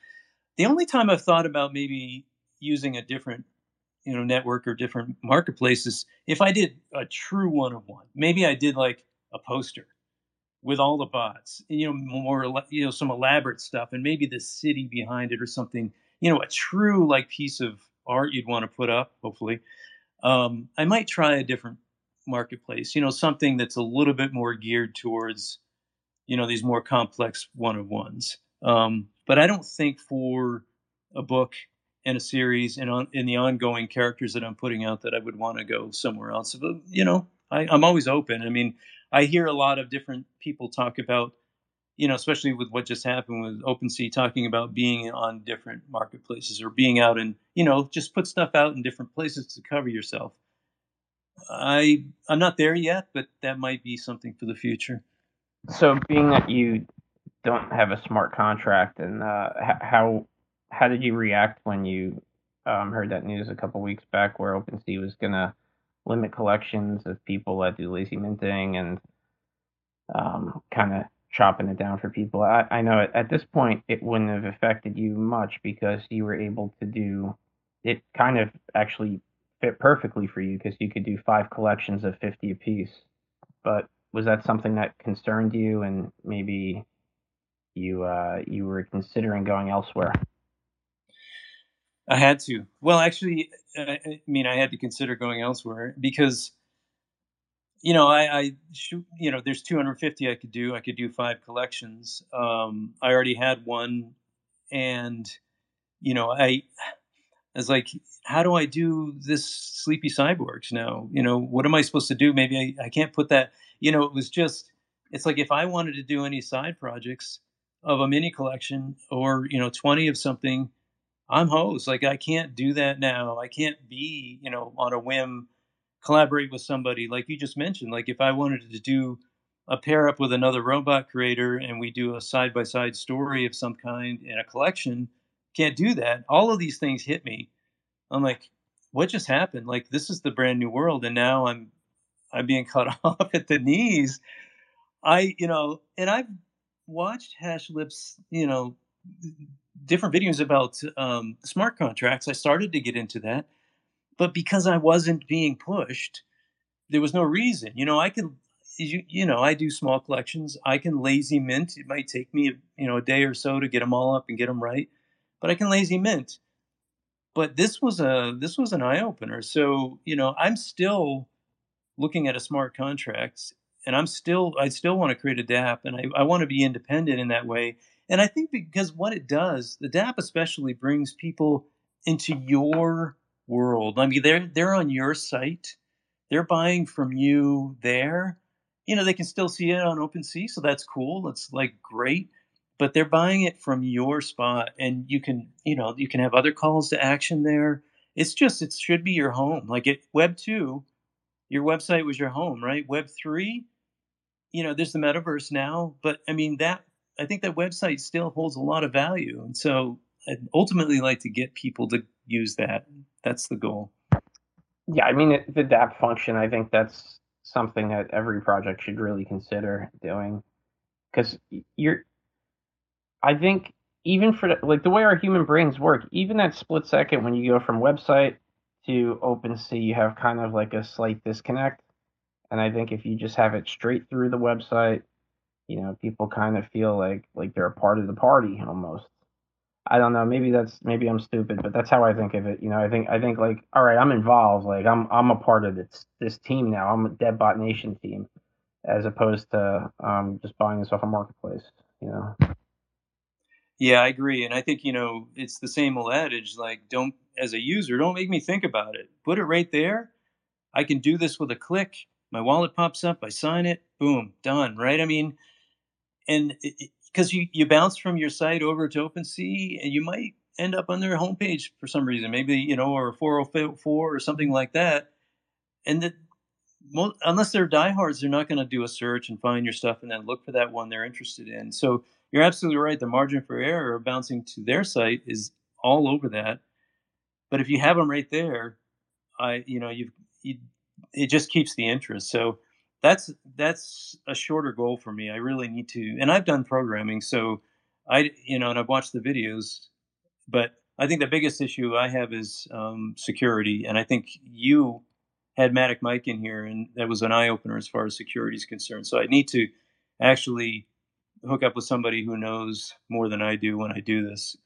The only time I've thought about maybe using a different, you know, network or different marketplaces, if I did a true one of one, maybe I did like a poster with all the bots, and, you know, more, you know, some elaborate stuff, and maybe the city behind it or something, you know, a true like piece of art you'd want to put up, hopefully. Um, I might try a different marketplace, you know, something that's a little bit more geared towards you know these more complex one of ones. Um, but I don't think for a book and a series and on in the ongoing characters that I'm putting out that I would want to go somewhere else. But you know, I, I'm always open. I mean, I hear a lot of different people talk about, you know, especially with what just happened with OpenSea, talking about being on different marketplaces or being out and you know just put stuff out in different places to cover yourself. I I'm not there yet, but that might be something for the future. So, being that you don't have a smart contract, and uh, how how did you react when you um, heard that news a couple weeks back, where OpenSea was going to limit collections of people that do lazy minting and um, kind of chopping it down for people? I, I know at, at this point it wouldn't have affected you much because you were able to do it. Kind of actually fit perfectly for you because you could do five collections of fifty apiece, but was that something that concerned you and maybe you uh, you were considering going elsewhere? I had to. Well, actually, I mean, I had to consider going elsewhere because, you know, I, I shoot, you know, there's 250 I could do. I could do five collections. Um, I already had one, and you know, I, I was like, how do I do this Sleepy Cyborgs now? You know, what am I supposed to do? Maybe I, I can't put that you know, it was just, it's like if I wanted to do any side projects of a mini collection or, you know, 20 of something, I'm host. Like I can't do that now. I can't be, you know, on a whim collaborate with somebody like you just mentioned. Like if I wanted to do a pair up with another robot creator and we do a side by side story of some kind in a collection, can't do that. All of these things hit me. I'm like, what just happened? Like this is the brand new world, and now I'm I'm being <laughs> cut off at the knees. I, you know, and I've watched HashLips', you know, different videos about um, smart contracts. I started to get into that, but because I wasn't being pushed, there was no reason. You know, I could, you, you know, I do small collections. I can lazy mint. It might take me, you know, a day or so to get them all up and get them right, but I can lazy mint. But this was a this was an eye opener. So you know, I'm still looking at a smart contracts, and i'm still i still want to create a dApp and I, I want to be independent in that way and i think because what it does the dApp especially brings people into your world. I mean they're they're on your site. They're buying from you there. You know they can still see it on OpenSea, so that's cool. That's like great. But they're buying it from your spot and you can you know you can have other calls to action there. It's just it should be your home. Like it web 2 your website was your home, right? Web three, you know, there's the metaverse now, but I mean that I think that website still holds a lot of value, and so I'd ultimately like to get people to use that. That's the goal. Yeah, I mean the dApp function. I think that's something that every project should really consider doing, because you're. I think even for like the way our human brains work, even that split second when you go from website to OpenSea, you have kind of like a slight disconnect. And I think if you just have it straight through the website, you know, people kind of feel like like they're a part of the party almost. I don't know. Maybe that's maybe I'm stupid, but that's how I think of it. You know, I think I think like, all right, I'm involved. Like I'm I'm a part of this this team now. I'm a Deadbot Nation team, as opposed to um, just buying this off a marketplace. You know. Yeah, I agree, and I think you know it's the same old adage like don't as a user, don't make me think about it. Put it right there. I can do this with a click. My wallet pops up, I sign it, boom, done, right? I mean, and because you, you bounce from your site over to OpenSea and you might end up on their homepage for some reason, maybe you know, or 404 or something like that. And that, unless they're diehards, they're not going to do a search and find your stuff and then look for that one they're interested in. So you're absolutely right. The margin for error of bouncing to their site is all over that. But if you have them right there, I you know you it just keeps the interest. So that's that's a shorter goal for me. I really need to, and I've done programming, so I you know, and I've watched the videos, but I think the biggest issue I have is um, security, and I think you had Matic Mike in here, and that was an eye opener as far as security is concerned. So I need to actually hook up with somebody who knows more than I do when I do this.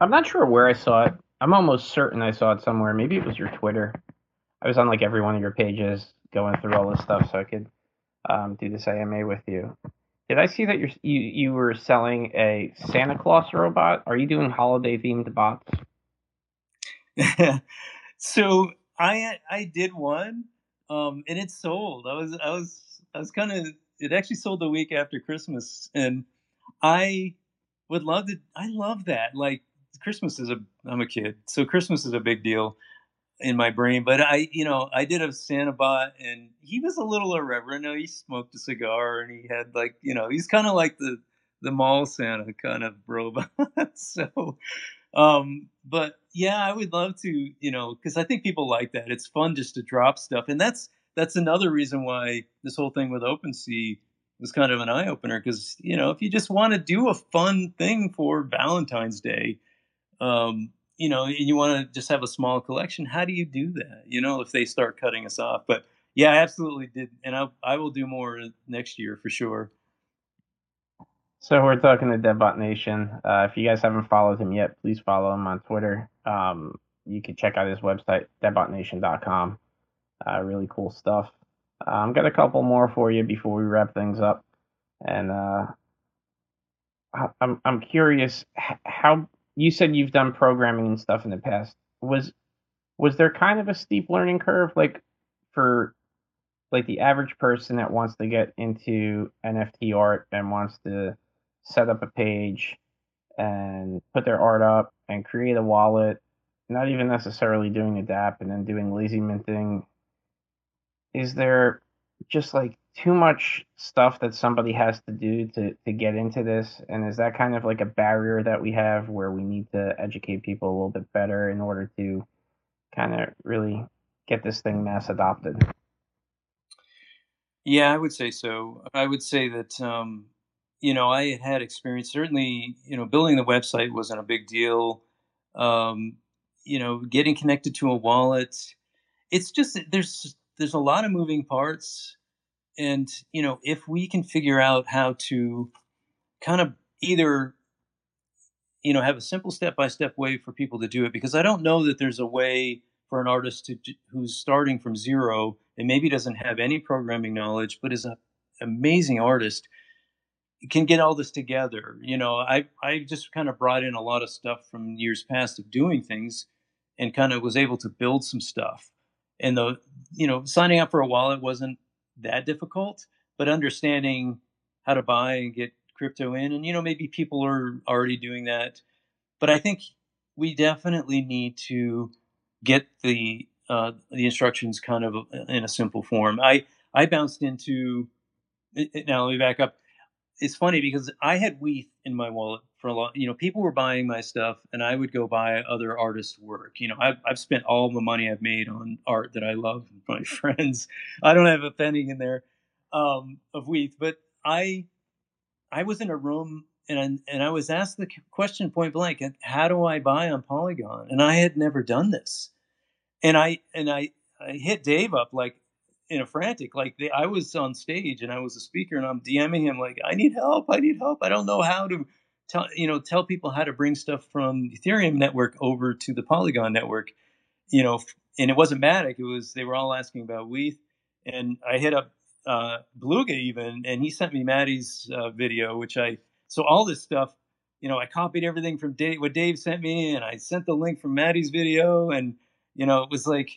I'm not sure where I saw it. I'm almost certain I saw it somewhere. Maybe it was your Twitter. I was on like every one of your pages going through all this stuff so I could um, do this AMA with you. Did I see that you you were selling a Santa Claus robot? Are you doing holiday themed bots? <laughs> so I I did one, um, and it sold. I was I was I was kind of it actually sold the week after Christmas, and I would love to. I love that. Like Christmas is a I'm a kid, so Christmas is a big deal in my brain. But I, you know, I did a Santa bot, and he was a little irreverent. You know, He smoked a cigar, and he had like, you know, he's kind of like the the mall Santa kind of robot. <laughs> so, um, but yeah, I would love to, you know, because I think people like that. It's fun just to drop stuff, and that's that's another reason why this whole thing with OpenSea was kind of an eye opener. Because you know, if you just want to do a fun thing for Valentine's Day, um, you know, and you want to just have a small collection, how do you do that? You know, if they start cutting us off. But yeah, I absolutely did, and I I will do more next year for sure. So we're talking to Deadbot Nation. Uh, if you guys haven't followed him yet, please follow him on Twitter. Um, you can check out his website, deadbotnation.com. Uh, really cool stuff. Uh, I've got a couple more for you before we wrap things up. And uh, I'm I'm curious how you said you've done programming and stuff in the past. Was was there kind of a steep learning curve like for like the average person that wants to get into NFT art and wants to set up a page and put their art up and create a wallet, not even necessarily doing a DApp and then doing lazy minting. Is there just like too much stuff that somebody has to do to to get into this? And is that kind of like a barrier that we have where we need to educate people a little bit better in order to kind of really get this thing mass adopted? Yeah i would say so. I would say that um, you know i had experience certainly you know building the website wasn't a big deal. Um, you know getting connected to a wallet it's just there's there's a lot of moving parts and you know if we can figure out how to kind of either you know have a simple step by step way for people to do it because i don't know that there's a way for an artist to who's starting from zero and maybe doesn't have any programming knowledge but is an amazing artist can get all this together. You know i i just kind of brought in a lot of stuff from years past of doing things and kind of was able to build some stuff. And the you know signing up for a wallet wasn't that difficult, but understanding how to buy and get crypto in, and you know maybe people are already doing that, but I think we definitely need to get the uh, the instructions kind of uh, in a simple form. I I bounced into eh, eh, now let me back up. It's funny because I had WETH in my wallet for a long. You know, people were buying my stuff, and I would go buy other artists' work. You know, I've I've spent all the money I've made on art that I love. My <laughs> friends, I don't have a penny in there um, of WETH, but I I was in a room and I, and I was asked the question point blank, how do I buy on Polygon? And I had never done this, and I and I I hit Dave up like in a frantic like they, I was on stage and I was a speaker and I'm DMing him like I need help, I need help, I don't know how to tell you know tell people how to bring stuff from Ethereum network over to the Polygon network. You know, and it wasn't Matic. It was they were all asking about WETH, and I hit up uh, Beluga even, and he sent me Maddie's uh, video, which I so all this stuff. You know, I copied everything from Dave, what Dave sent me, and I sent the link from Maddie's video, and you know, it was like,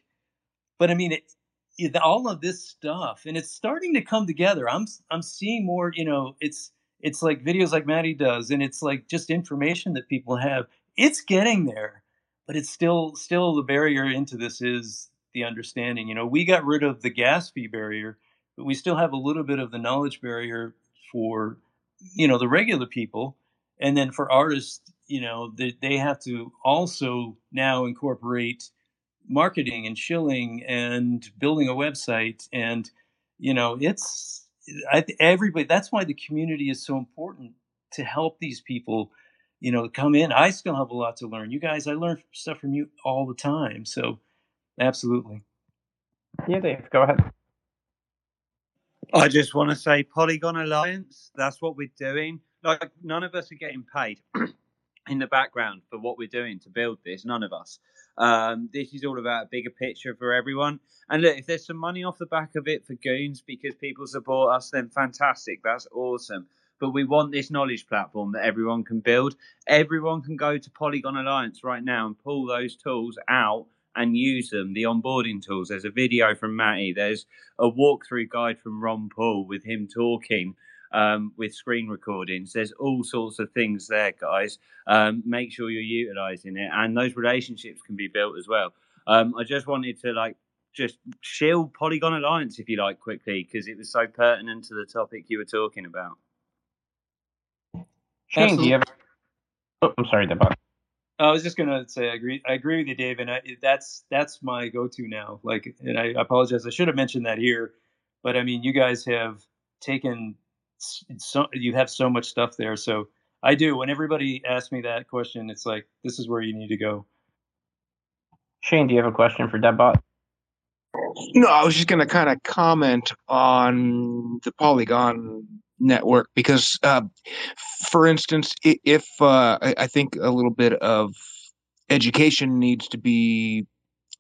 but I mean, it, all of this stuff, and it's starting to come together. I'm I'm seeing more. You know, it's it's like videos like Maddie does, and it's like just information that people have. It's getting there, but it's still still the barrier into this is the understanding. You know, we got rid of the gas fee barrier, but we still have a little bit of the knowledge barrier for you know the regular people, and then for artists, you know, they, they have to also now incorporate marketing and shilling and building a website and you know it's I, everybody that's why the community is so important to help these people you know come in. I still have a lot to learn. You guys i learn stuff from you all the time so absolutely. Yeah dave go ahead. I just want to say polygon alliance that's what we're doing. Like none of us are getting paid <clears throat> in the background for what we're doing to build this none of us um, this is all about a bigger picture for everyone. And look, if there's some money off the back of it for Goons because people support us, then fantastic. That's awesome. But we want this knowledge platform that everyone can build. Everyone can go to Polygon Alliance right now and pull those tools out and use them. The onboarding tools. There's a video from Matty. There's a walkthrough guide from Ron Paul with him talking um, with screen recordings. There's all sorts of things there, guys. Um, make sure you're utilizing it, and those relationships can be built as well. Um, I just wanted to like just shield Polygon Alliance, if you like, quickly because it was so pertinent to the topic you were talking about. Shane, do you have? Oh, I'm sorry, Deadbot. I was just gonna say I agree. I agree with you, Dave, and I, that's that's my go-to now. Like, and I apologize. I should have mentioned that here, but I mean, you guys have taken so you have so much stuff there. So I do. When everybody asks me that question, it's like this is where you need to go. Shane, do you have a question for Deadbot? No, I was just going to kind of comment on the Polygon network because, uh, for instance, if uh, I think a little bit of education needs to be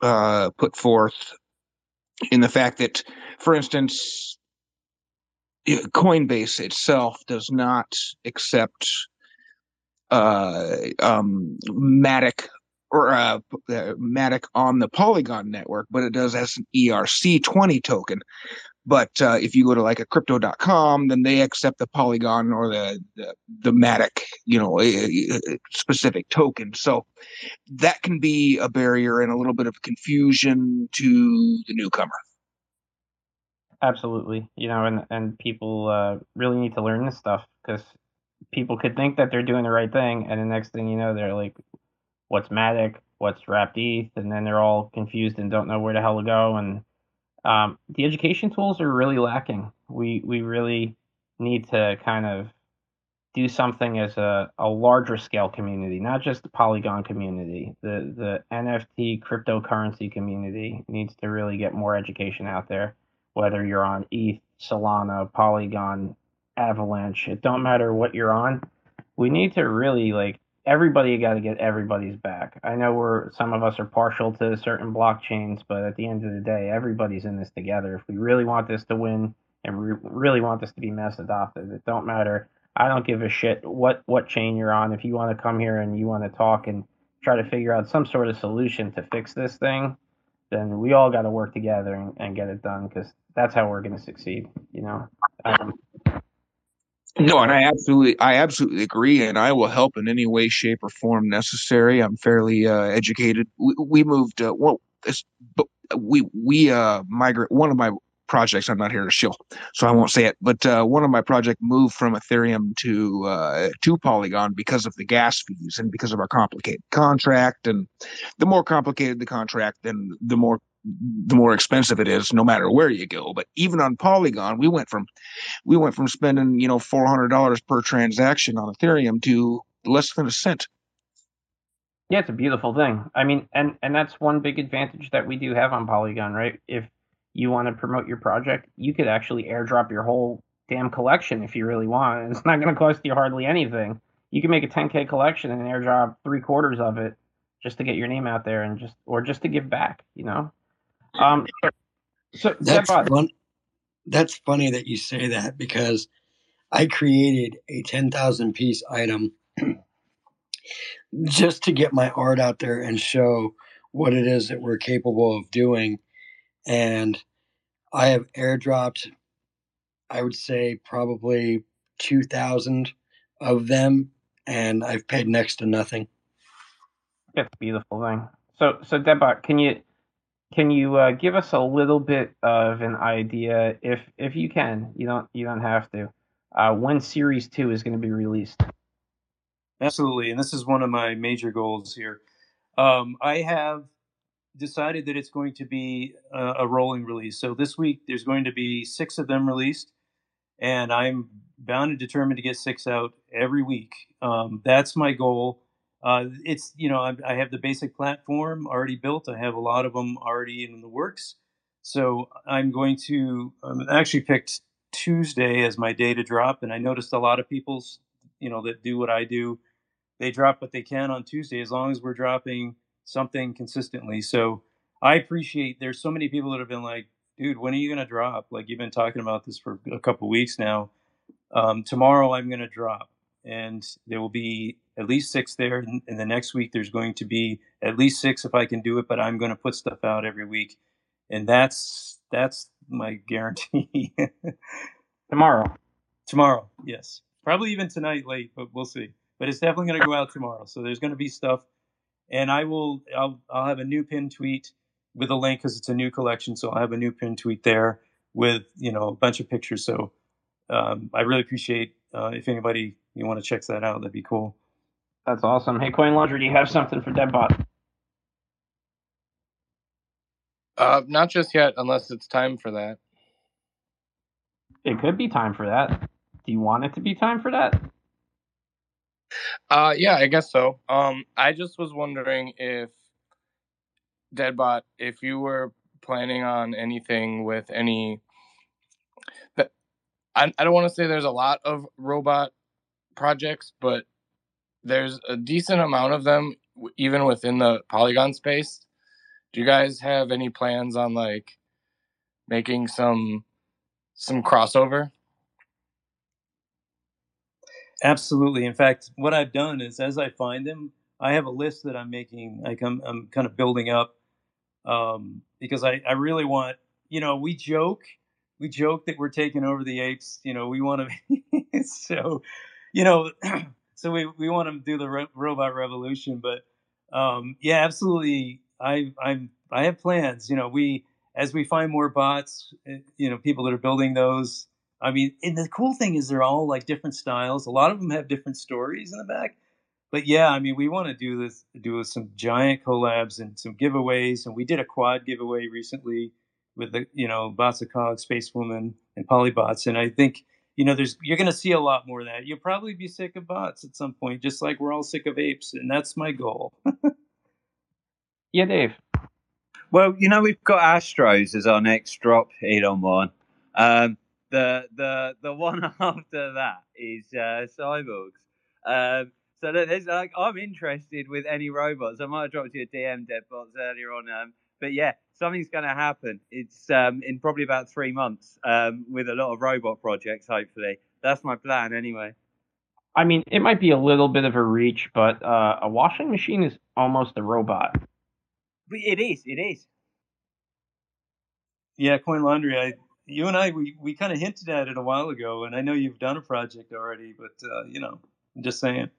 uh, put forth in the fact that, for instance, Coinbase itself does not accept uh, um, Matic or uh, uh, Matic on the Polygon network, but it does as an ERC20 token. But uh, if you go to like a crypto.com, then they accept the Polygon or the, the, the Matic, you know, specific token. So that can be a barrier and a little bit of confusion to the newcomer. Absolutely. You know, and and people uh, really need to learn this stuff because people could think that they're doing the right thing, and the next thing you know, they're like, "What's Matic? What's Wrapped ETH?" And then they're all confused and don't know where the hell to go. And um, the education tools are really lacking. We we really need to kind of do something as a, a larger scale community, not just the Polygon community. The the NFT cryptocurrency community needs to really get more education out there whether you're on ETH, Solana, Polygon, Avalanche, it don't matter what you're on. We need to really like everybody got to get everybody's back. I know we're some of us are partial to certain blockchains, but at the end of the day, everybody's in this together. If we really want this to win and really want this to be mass adopted, it don't matter. I don't give a shit what what chain you're on. If you want to come here and you want to talk and try to figure out some sort of solution to fix this thing, then we all got to work together and, and get it done because that's how we're going to succeed. You know. Um, no, and I absolutely, I absolutely agree, and I will help in any way, shape, or form necessary. I'm fairly uh, educated. We, we moved. Uh, well, this, we we uh migrate. One of my projects. I'm not here to shill, so I won't say it. But uh, one of my project moved from Ethereum to uh, to Polygon because of the gas fees and because of our complicated contract. And the more complicated the contract, then the more the more expensive it is, no matter where you go. But even on Polygon, we went from we went from spending you know four hundred dollars per transaction on Ethereum to less than a cent. Yeah, it's a beautiful thing. I mean, and and that's one big advantage that we do have on Polygon, right? If you want to promote your project, you could actually airdrop your whole damn collection if you really want. It's not going to cost you hardly anything. You can make a 10k collection and airdrop three quarters of it just to get your name out there and just or just to give back, you know. Um, so that's fun. That's funny that you say that because I created a 10,000 piece item <clears throat> just to get my art out there and show what it is that we're capable of doing. And I have airdropped, I would say, probably two thousand of them, and I've paid next to nothing. That's a beautiful thing. So, so Deadbot, can you can you uh, give us a little bit of an idea, if if you can? You don't you don't have to. Uh, when Series Two is going to be released? Absolutely, and this is one of my major goals here. Um, I have decided that it's going to be a, a, rolling release. So this week there's going to be six of them released, and I'm bound and determined to get six out every week. Um, that's my goal. Uh, it's you know I, I, have the basic platform already built. I have a lot of them already in the works. So I'm going to um, actually picked Tuesday as my day to drop, and I noticed a lot of people's you know that do what I do. They drop what they can on Tuesday as long as we're dropping something consistently. So I appreciate there's so many people that have been like, dude, when are you going to drop? Like you've been talking about this for a couple weeks now. Um, tomorrow I'm going to drop and there will be at least six there. And the next week there's going to be at least six if I can do it, but I'm going to put stuff out every week. And that's, that's my guarantee. <laughs> tomorrow. Tomorrow. Yes. Probably even tonight late, but we'll see. But it's definitely going to go out tomorrow. So there's going to be stuff and I will I'll, I'll have a new pin tweet with a link because it's a new collection. So I'll have a new pin tweet there with you know a bunch of pictures. So um, I really appreciate uh, if anybody you want to check that out. That'd be cool. That's awesome. Hey, Coin Laundry, do you have something for Deadbot? Uh, not just yet, unless it's time for that. It could be time for that. Do you want it to be time for that? Uh, yeah, I guess so. Um, I just was wondering if Deadbot, if you were planning on anything with any that I, I don't want to say there's a lot of robot projects, but there's a decent amount of them even within the Polygon space. Do you guys have any plans on like making some some crossover? Absolutely. In fact, what I've done is as I find them, I have a list that I'm making. Like I'm, I'm kind of building up um, because I, I really want. You know, we joke, we joke that we're taking over the apes. You know, we want to. <laughs> so, you know, <clears throat> so we we want to do the ro- robot revolution. But um, yeah, absolutely. I I'm I have plans. You know, we as we find more bots, eh, you know, people that are building those I mean, and the cool thing is they're all like different styles. A lot of them have different stories in the back. But yeah, I mean, we want to do this, do some giant collabs and some giveaways. And we did a quad giveaway recently with the, you know, Bots of Botsacog, Space Woman, and Polybots. And I think, you know, there's you're going to see a lot more of that. You'll probably be sick of bots at some point, just like we're all sick of apes. And that's my goal. <laughs> yeah, Dave. Well, you know, we've got Astros as our next drop, Elon one. Um, the the the one <laughs> after that is uh, cyborgs. Um, so there's like I'm interested with any robots. I might have dropped you a DM, Deadbots, earlier on. Um, but yeah, something's going to happen. It's um, in probably about three months um, with a lot of robot projects. Hopefully, that's my plan anyway. I mean, it might be a little bit of a reach, but uh, a washing machine is almost a robot. But it is. It is. Yeah, coin laundry. I you and I we, we kind of hinted at it a while ago, and I know you've done a project already, but uh, you know, I'm just saying.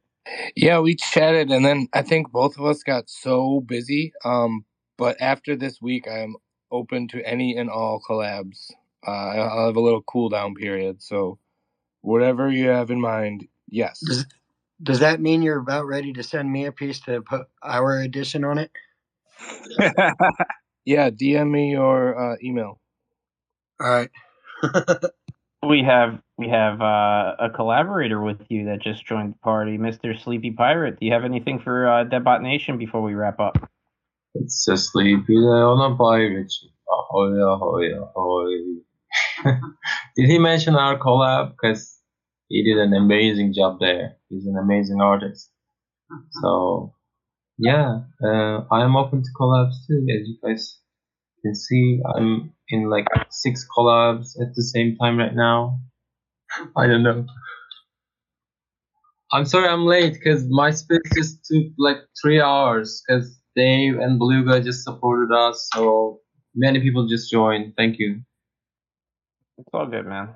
Yeah, we chatted, and then I think both of us got so busy. Um, but after this week, I'm open to any and all collabs. Uh, I'll have a little cool down period, so whatever you have in mind, yes. Does, does that mean you're about ready to send me a piece to put our edition on it? <laughs> yeah, DM me your uh, email. All right. <laughs> we have we have uh, a collaborator with you that just joined the party, Mr. Sleepy Pirate. Do you have anything for uh, Deadbot Nation before we wrap up? It's a sleepy on a pirate. Ahoy, ahoy, ahoy. <laughs> did he mention our collab? Because he did an amazing job there. He's an amazing artist. So, yeah, uh, I am open to collabs too, as you guys can see. I'm in like six collabs at the same time right now. I don't know. I'm sorry I'm late because my space just took like three hours because Dave and Beluga just supported us, so many people just joined. Thank you. It's all good, man.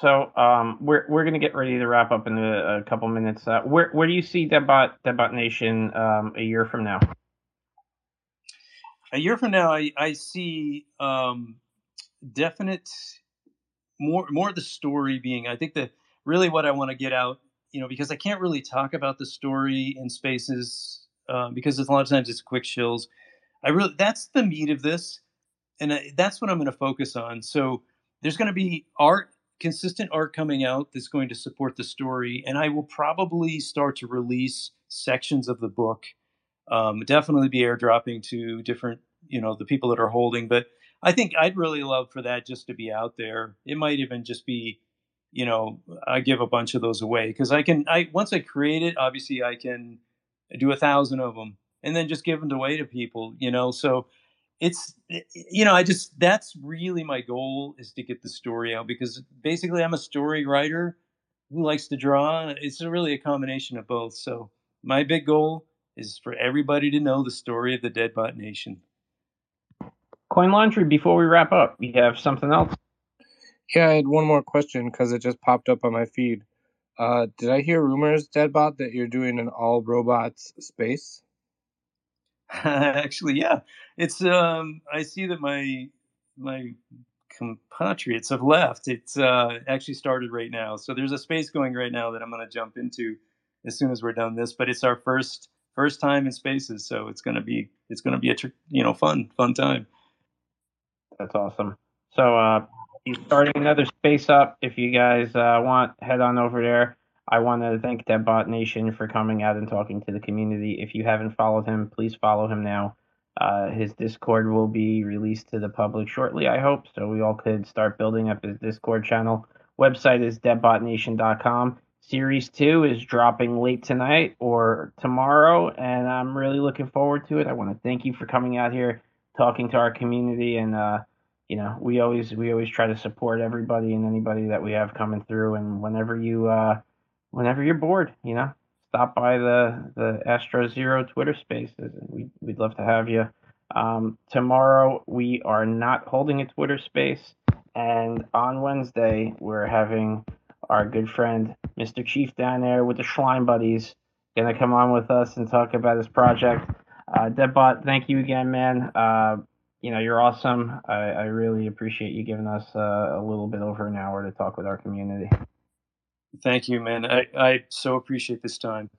So um, we're we're gonna get ready to wrap up in a, a couple minutes. Uh, where where do you see Deadbot Deadbot Nation um, a year from now? A year from now, I I see um, definite more more of the story being. I think that really what I want to get out, you know, because I can't really talk about the story in spaces uh, because it's, a lot of times it's quick shills. I really that's the meat of this, and I, that's what I'm going to focus on. So there's going to be art, consistent art coming out that's going to support the story, and I will probably start to release sections of the book. Um, definitely be airdropping to different, you know, the people that are holding, but I think I'd really love for that just to be out there. It might even just be, you know, I give a bunch of those away because I can. I once I create it, obviously I can do a thousand of them and then just give them away to people. You know, so it's you know I just that's really my goal is to get the story out because basically I'm a story writer who likes to draw. It's really a combination of both. So my big goal is for everybody to know the story of the Deadbot Nation. Coin Laundry, before we wrap up, you have something else? Yeah, I had one more question because it just popped up on my feed. Uh, did I hear rumors, Deadbot, that you're doing an all robots space? <laughs> Actually, yeah. It's um I see that my my compatriots have left. It's uh actually started right now. So there's a space going right now that I'm going to jump into as soon as we're done this, but it's our first first time in spaces, so it's going to be it's to be a you know fun fun time. That's awesome. So uh, he's starting another space up. If you guys uh, want, head on over there. I want to thank Deadbot Nation for coming out and talking to the community. If you haven't followed him, please follow him now. Uh, his Discord will be released to the public shortly, I hope, so we all could start building up his Discord channel. Website is deadbotnation.com. Series 2 is dropping late tonight or tomorrow, and I'm really looking forward to it. I want to thank you for coming out here, talking to our community, and uh, you know, we always we always try to support everybody and anybody that we have coming through. And whenever you uh, whenever you're bored, you know, stop by the the Astro Zero Twitter Spaces. We we'd love to have you. Um, tomorrow we are not holding a Twitter Space, and on Wednesday we're having our good friend Mr. Chief down there with the Schleim Buddies gonna come on with us and talk about his project. Uh, Deadbot, thank you again, man. Uh, you know, you're awesome. I, I really appreciate you giving us uh, a little bit over an hour to talk with our community. Thank you, man. I, I so appreciate this time.